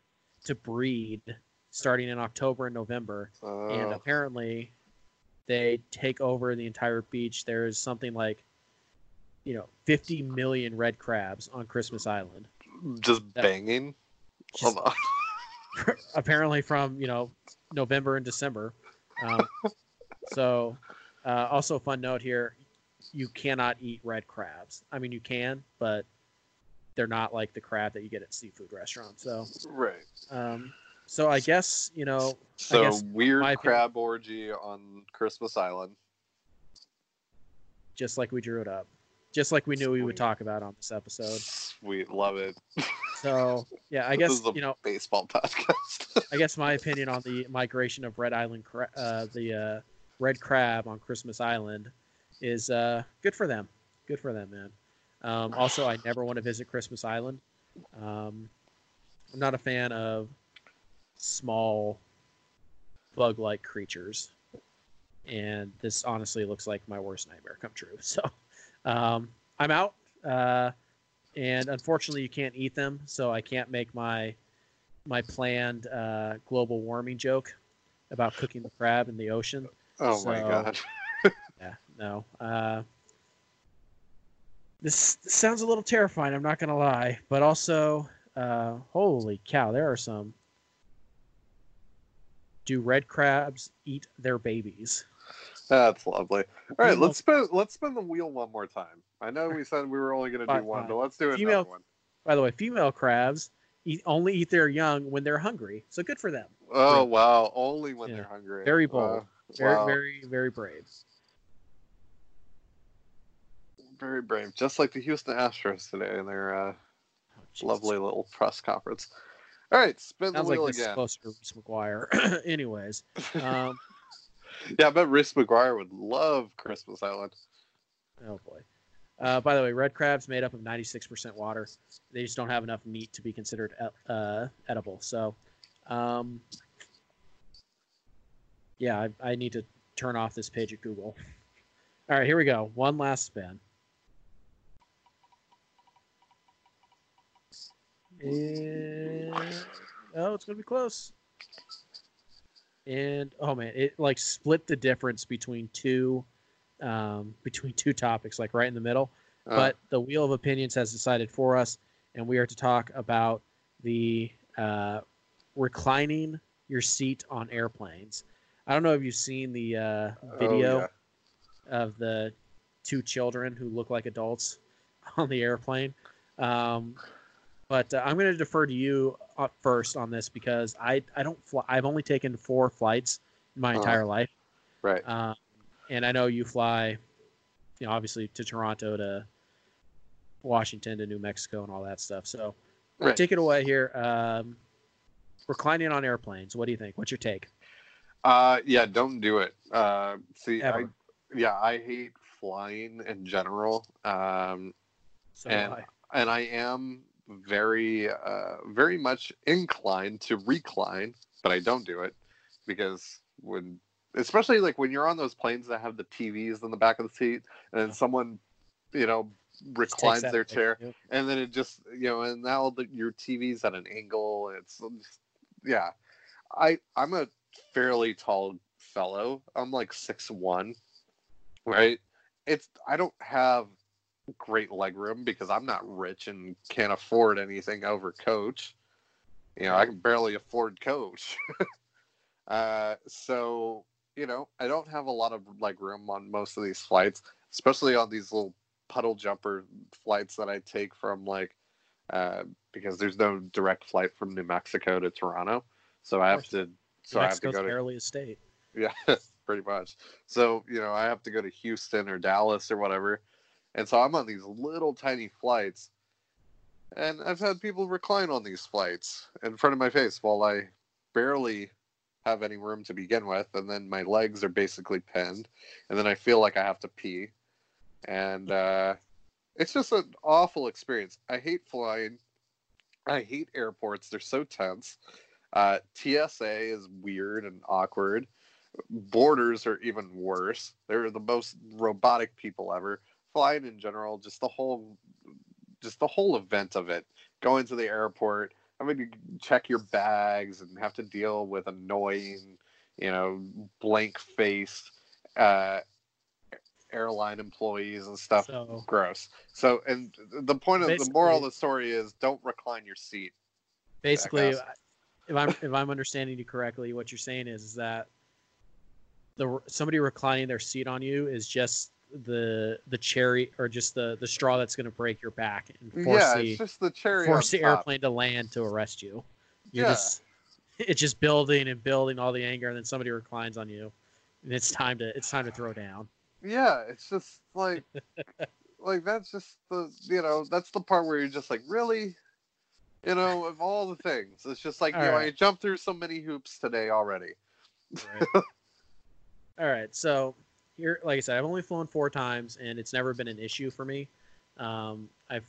Speaker 4: to breed starting in October and November. And
Speaker 5: uh,
Speaker 4: apparently, they take over the entire beach. There's something like, you know, 50 million red crabs on Christmas Island.
Speaker 5: just
Speaker 4: that-
Speaker 5: banging.
Speaker 4: Just-
Speaker 5: Hold on.
Speaker 4: apparently from you know November and December. Um, so, uh, also a fun note here: you cannot eat red crabs. I mean, you can, but they're not like the crab that you get at seafood restaurants. So,
Speaker 5: Right.
Speaker 4: um, so I guess you know,
Speaker 5: So
Speaker 4: guess
Speaker 5: weird
Speaker 4: my opinion-
Speaker 5: crab orgy on Christmas Island.
Speaker 4: just like we drew it up, just like we knew we would talk about on this episode.
Speaker 5: We love it.
Speaker 4: So, yeah, I guess you know,
Speaker 5: baseball podcast.
Speaker 4: I guess my opinion on the migration of red island, cra- uh, the uh, red crab on Christmas Island, is uh, good for them. Good for them, man. Um, also, I never want to visit Christmas Island. Um, I'm not a fan of small bug-like creatures, and this honestly looks like my worst nightmare come true. So, um, I'm out. Uh, and unfortunately, you can't eat them, so I can't make my my planned uh, global warming joke about cooking the crab in the ocean.
Speaker 5: oh my god.
Speaker 4: Yeah, no. Uh, this, sounds a little terrifying. I'm not gonna lie, but also, uh, holy cow, there are some. Do red crabs eat their babies?
Speaker 5: That's lovely. All right, let's spin let's spin the wheel one more time. I know we said we were only gonna do
Speaker 4: Fine,
Speaker 5: one, but let's do
Speaker 4: Female-
Speaker 5: another one.
Speaker 4: By the way, female crabs eat, only eat their young when they're hungry, so good for them.
Speaker 5: Oh wow, only when
Speaker 4: Yeah.
Speaker 5: they're hungry.
Speaker 4: Very
Speaker 5: Uh,
Speaker 4: bold. Very,
Speaker 5: wow.
Speaker 4: very, very brave.
Speaker 5: Very brave. Just like the Houston Astros today in their uh,
Speaker 4: Oh,
Speaker 5: lovely little press conference. All right, spin
Speaker 4: Sounds
Speaker 5: the wheel
Speaker 4: like this is
Speaker 5: again.
Speaker 4: closer to Reese McGuire. Anyways, um,
Speaker 5: Yeah, I bet Reese McGuire would love Christmas Island.
Speaker 4: oh boy. Uh, by the way, red crab's made up of 96% water. They just don't have enough meat to be considered e- uh, edible. So, um, yeah, I, I need to turn off this page at Google. All right, here we go. One last spin. And, oh, it's gonna be close. And oh man, it like split the difference between two, um, between two topics, like right in the middle.
Speaker 5: Uh,
Speaker 4: but the wheel of opinions has decided for us, and we are to talk about the uh, reclining your seat on airplanes. I don't know if you've seen the uh,
Speaker 5: oh,
Speaker 4: video
Speaker 5: yeah.
Speaker 4: of the two children who look like adults on the airplane. Um, but uh, I'm going to defer to you uh, first on this because I, I don't fly. I've only taken four flights in my
Speaker 5: Uh-huh.
Speaker 4: entire life.
Speaker 5: right.
Speaker 4: Um, and I know you fly, you know, obviously to Toronto, to Washington, to New Mexico, and all that stuff. So
Speaker 5: Right.
Speaker 4: take it away here. Um, reclining on airplanes. What do you think? What's your take?
Speaker 5: Uh, yeah, don't do it. Uh, see, I, yeah, I hate flying in general. Um,
Speaker 4: So
Speaker 5: And-
Speaker 4: I.
Speaker 5: and I am very, uh, very much inclined to recline, but I don't do it because when, especially like when you're on those planes that have the TVs in the back of the seat, and then someone, you know, reclines their chair,
Speaker 4: Yep.
Speaker 5: and then it just, you know, and now the, your TV's at an angle. It's, yeah, I I'm a fairly tall fellow. I'm like six one, right? It's I don't have great leg room because I'm not rich and can't afford anything over coach. You know, I can barely afford coach. uh, so you know, I don't have a lot of leg room on most of these flights, especially on these little puddle jumper flights that I take from like uh, because there's no direct flight from New Mexico to Toronto, so I have to. So I have to go to
Speaker 4: barely a state.
Speaker 5: yeah, pretty much. So, you know, I have to go to Houston or Dallas or whatever. And so I'm on these little tiny flights. And I've had people recline on these flights in front of my face while I barely have any room to begin with. And then my legs are basically pinned. And then I feel like I have to pee. And uh, it's just an awful experience. I hate flying. I hate airports. They're so tense. Uh, TSA is weird and awkward borders are even worse. They're the most robotic people ever. Flying in general, just the whole, just the whole event of it. Going to the airport, having to check your bags and have to deal with annoying, you know, blank faced uh, airline employees and stuff.
Speaker 4: So
Speaker 5: Gross. So, and the point of the moral of the story is don't recline your seat.
Speaker 4: basically, if I'm if I'm understanding you correctly, what you're saying is, is that the somebody reclining their seat on you is just the the cherry or just the the straw that's going to break your back and force
Speaker 5: yeah,
Speaker 4: the
Speaker 5: it's just the cherry.
Speaker 4: force the
Speaker 5: top.
Speaker 4: airplane to land to arrest you. You're
Speaker 5: Yeah.
Speaker 4: just it's just building and building all the anger, and then somebody reclines on you, and it's time to it's time to throw down.
Speaker 5: Yeah, it's just like like that's just the you know, that's the part where you're just like, really? You know, of all the things. It's just like, you know, I jumped through so many hoops today already.
Speaker 4: Right. All right. So here, like I said, I've only flown four times, and it's never been an issue for me. Um, I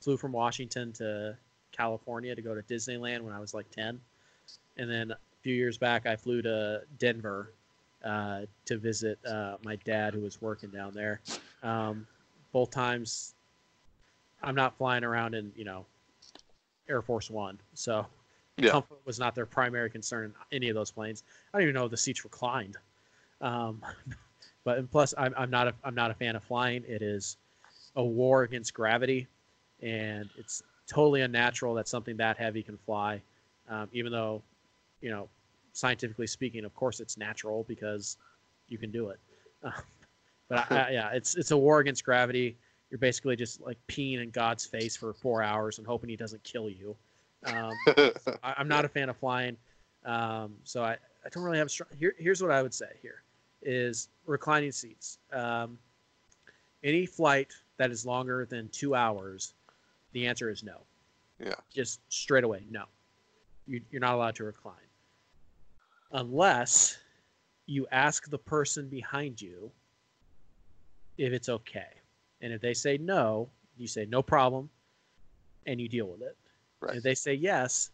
Speaker 4: flew from Washington to California to go to Disneyland when I was like ten, and then a few years back, I flew to Denver uh, to visit uh, my dad who was working down there. Um, both times, I'm not flying around in you know Air Force One, so
Speaker 5: Yeah.
Speaker 4: comfort was not their primary concern in any of those planes. I don't even know if the seats reclined. Um, but and plus, I'm, I'm not a I'm not a fan of flying. It is a war against gravity, and it's totally unnatural that something that heavy can fly. Um, even though, you know, scientifically speaking, of course, it's natural because you can do it. but I, I, yeah, it's it's a war against gravity. You're basically just like peeing in God's face for four hours and hoping He doesn't kill you. Um, I, I'm not a fan of flying, um, so I, I don't really have a strong. Here, here's what I would say here is reclining seats. Um, any flight that is longer than two hours, the answer is no.
Speaker 5: Yeah.
Speaker 4: Just straight away, no. You, you're not allowed to recline unless you ask the person behind you if it's okay. And if they say no, you say no problem, and you deal with it.
Speaker 5: Right.
Speaker 4: If they say yes,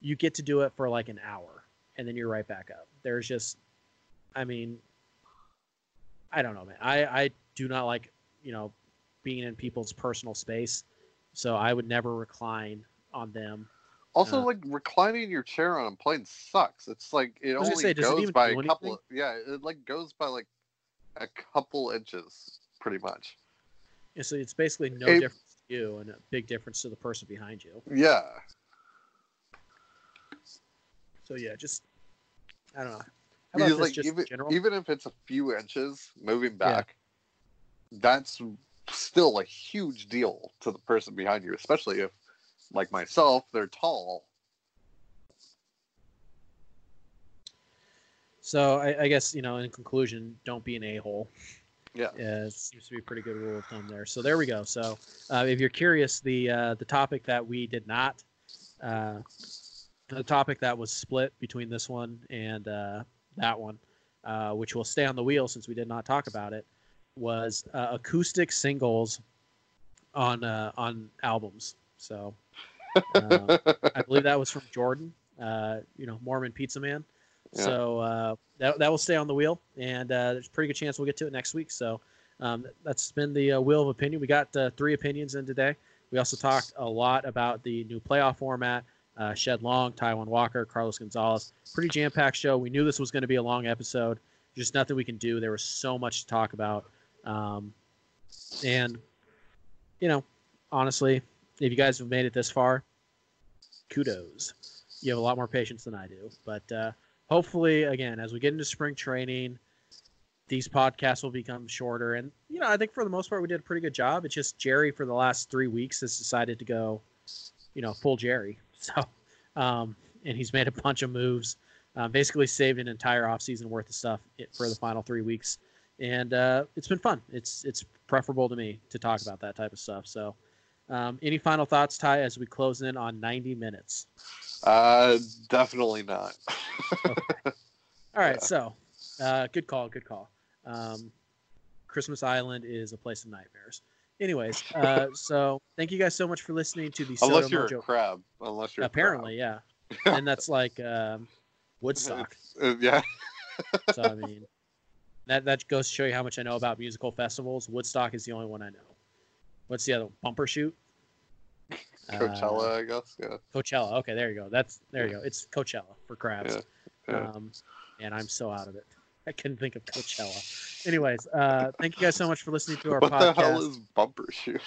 Speaker 4: you get to do it for like an hour, and then you're right back up. There's just, I mean, I don't know, man. I I do not like you know being in people's personal space, so I would never recline on them.
Speaker 5: Also,
Speaker 4: Uh,
Speaker 5: like reclining your chair on a plane sucks. It's like it
Speaker 4: I was gonna
Speaker 5: only
Speaker 4: say, does it
Speaker 5: goes by a couple. Of, yeah, it like goes by like a couple inches, pretty much.
Speaker 4: And so it's basically no
Speaker 5: It-
Speaker 4: difference to you and a big difference to the person behind you.
Speaker 5: Yeah,
Speaker 4: So yeah, just I don't know.
Speaker 5: Because like even even if it's a few inches moving back, that's still a huge deal to the person behind you, especially if, like myself, they're tall.
Speaker 4: So I, I guess you know, in conclusion, don't be an a hole.
Speaker 5: Yeah.
Speaker 4: Yeah, it seems to be a pretty good rule of thumb there. So there we go. So uh, if you're curious, the uh, the topic that we did not, uh, the topic that was split between this one and uh, that one, uh, which will stay on the wheel since we did not talk about it, was uh, acoustic singles on uh, on albums. So uh, I believe that was from Jordan, uh, you know, Mormon Pizza Man.
Speaker 5: Yeah.
Speaker 4: So uh, that, that will stay on the wheel, and uh, there's a pretty good chance we'll get to it next week. So um, that's been the uh, wheel of opinion. We got uh, three opinions in today. We also talked a lot about the new playoff format. Uh, Shed Long, Taijuan Walker, Carlos Gonzalez. Pretty jam packed show. We knew this was going to be a long episode. Just nothing we can do. There was so much to talk about. Um, and, you know, honestly, if you guys have made it this far, kudos. You have a lot more patience than I do. But uh, hopefully, again, as we get into spring training, these podcasts will become shorter. And, you know, I think for the most part, we did a pretty good job. It's just Jerry for the last three weeks has decided to go, you know, full Jerry. So, um, and he's made a bunch of moves, uh, basically saved an entire offseason worth of stuff for the final three weeks. And uh, it's been fun. It's it's preferable to me to talk about that type of stuff. So, um, any final thoughts, Ty, as we close in on 90 minutes?
Speaker 5: Uh, definitely not.
Speaker 4: All right,
Speaker 5: Yeah.
Speaker 4: so uh, good call, good call. Um, Christmas Island is a place of nightmares. Anyways, uh, so thank you guys so much for listening to the Sodo
Speaker 5: Unless you're
Speaker 4: Mojo.
Speaker 5: a crab. Unless you're
Speaker 4: Apparently, yeah, and that's like um, Woodstock.
Speaker 5: Uh, yeah.
Speaker 4: So I mean, that that goes to show you how much I know about musical festivals. Woodstock is the only one I know. What's the other one? Bumbershoot?
Speaker 5: Coachella,
Speaker 4: Uh,
Speaker 5: I guess. Yeah.
Speaker 4: Coachella. Okay, there you go. That's there you go. It's Coachella for crabs.
Speaker 5: Yeah. Yeah.
Speaker 4: Um, and I'm so out of it. I couldn't think of Coachella. Anyways, uh, thank you guys so much for listening to our
Speaker 5: what
Speaker 4: podcast.
Speaker 5: the hell is Bumbershoot?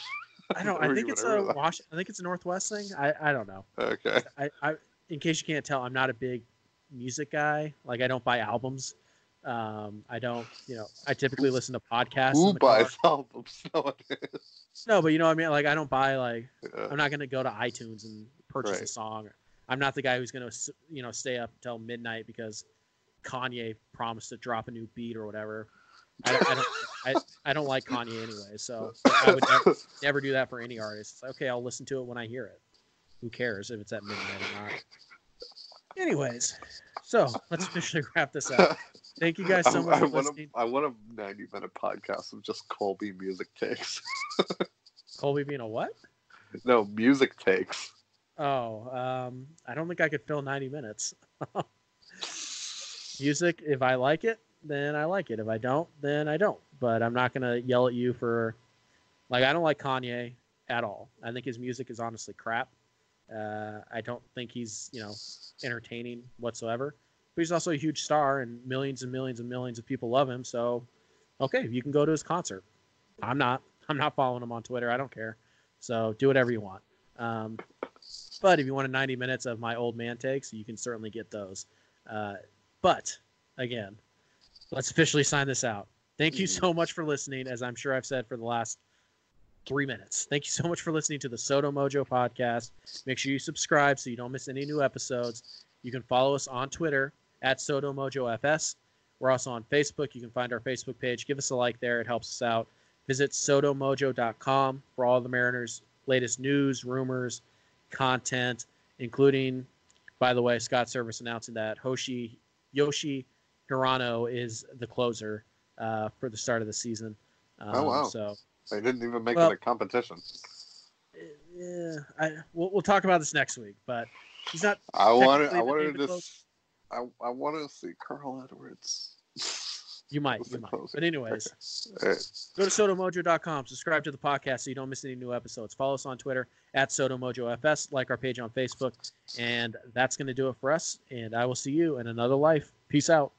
Speaker 4: I don't. I think it's a
Speaker 5: that.
Speaker 4: wash. I think it's a Northwest thing. I, I don't know.
Speaker 5: Okay.
Speaker 4: I, I in case you can't tell, I'm not a big music guy. Like I don't buy albums. Um, I don't. You know, I typically listen to podcasts.
Speaker 5: Who
Speaker 4: the car.
Speaker 5: buys albums nowadays?
Speaker 4: No, but you know what I mean. Like I don't buy like
Speaker 5: Yeah.
Speaker 4: I'm not gonna go to iTunes and purchase a song. I'm not the guy who's gonna you know stay up until midnight because Kanye promised to drop a new beat or whatever. I, I don't. I, I don't like Kanye anyway, so I would never, never do that for any artist. It's like, okay, I'll listen to it when I hear it. Who cares if it's at midnight or not? Anyways, so let's officially wrap this up. Thank you guys so much
Speaker 5: I
Speaker 4: for
Speaker 5: want a, I want a 90 minute podcast of just Colby music takes.
Speaker 4: Colby being a what?
Speaker 5: no, music takes.
Speaker 4: Oh, um, I don't think I could fill 90 minutes. Music, if I like it, then I like it. If I don't, then I don't. But I'm not gonna yell at you for, like, I don't like Kanye at all. I think his music is honestly crap. Uh, I don't think he's you know entertaining whatsoever. But he's also a huge star, and millions and millions and millions of people love him. So, okay, you can go to his concert. I'm not. I'm not following him on Twitter. I don't care. So do whatever you want. Um, but if you wanted 90 minutes of my old man takes, you can certainly get those. Uh, but again, let's officially sign this out. Thank you so much for listening, as I'm sure I've said for the last three minutes. Thank you so much for listening to the Sodo Mojo podcast. Make sure you subscribe so you don't miss any new episodes. You can follow us on Twitter at Sodo Mojo FS. We're also on Facebook. You can find our Facebook page. Give us a like there, it helps us out. Visit sodomojo.com for all the Mariners' latest news, rumors, content, including, by the way, Scott Servais announcing that Hoshi Yoshi Hirano is the closer uh, for the start of the season. Um,
Speaker 5: Oh, wow.
Speaker 4: So
Speaker 5: They didn't even make
Speaker 4: Well-
Speaker 5: it a competition.
Speaker 4: Yeah, I we'll, we'll talk about this next week. But he's not.
Speaker 5: I wanted, I wanted to, I I wanted to see Carl Edwards.
Speaker 4: You might, you might. But anyways,
Speaker 5: Uh,
Speaker 4: go to sodomojo.com, subscribe to the podcast so you don't miss any new episodes. Follow us on Twitter at sodomojofs, like our page on Facebook, and that's going to do it for us. And I will see you in another life. Peace out.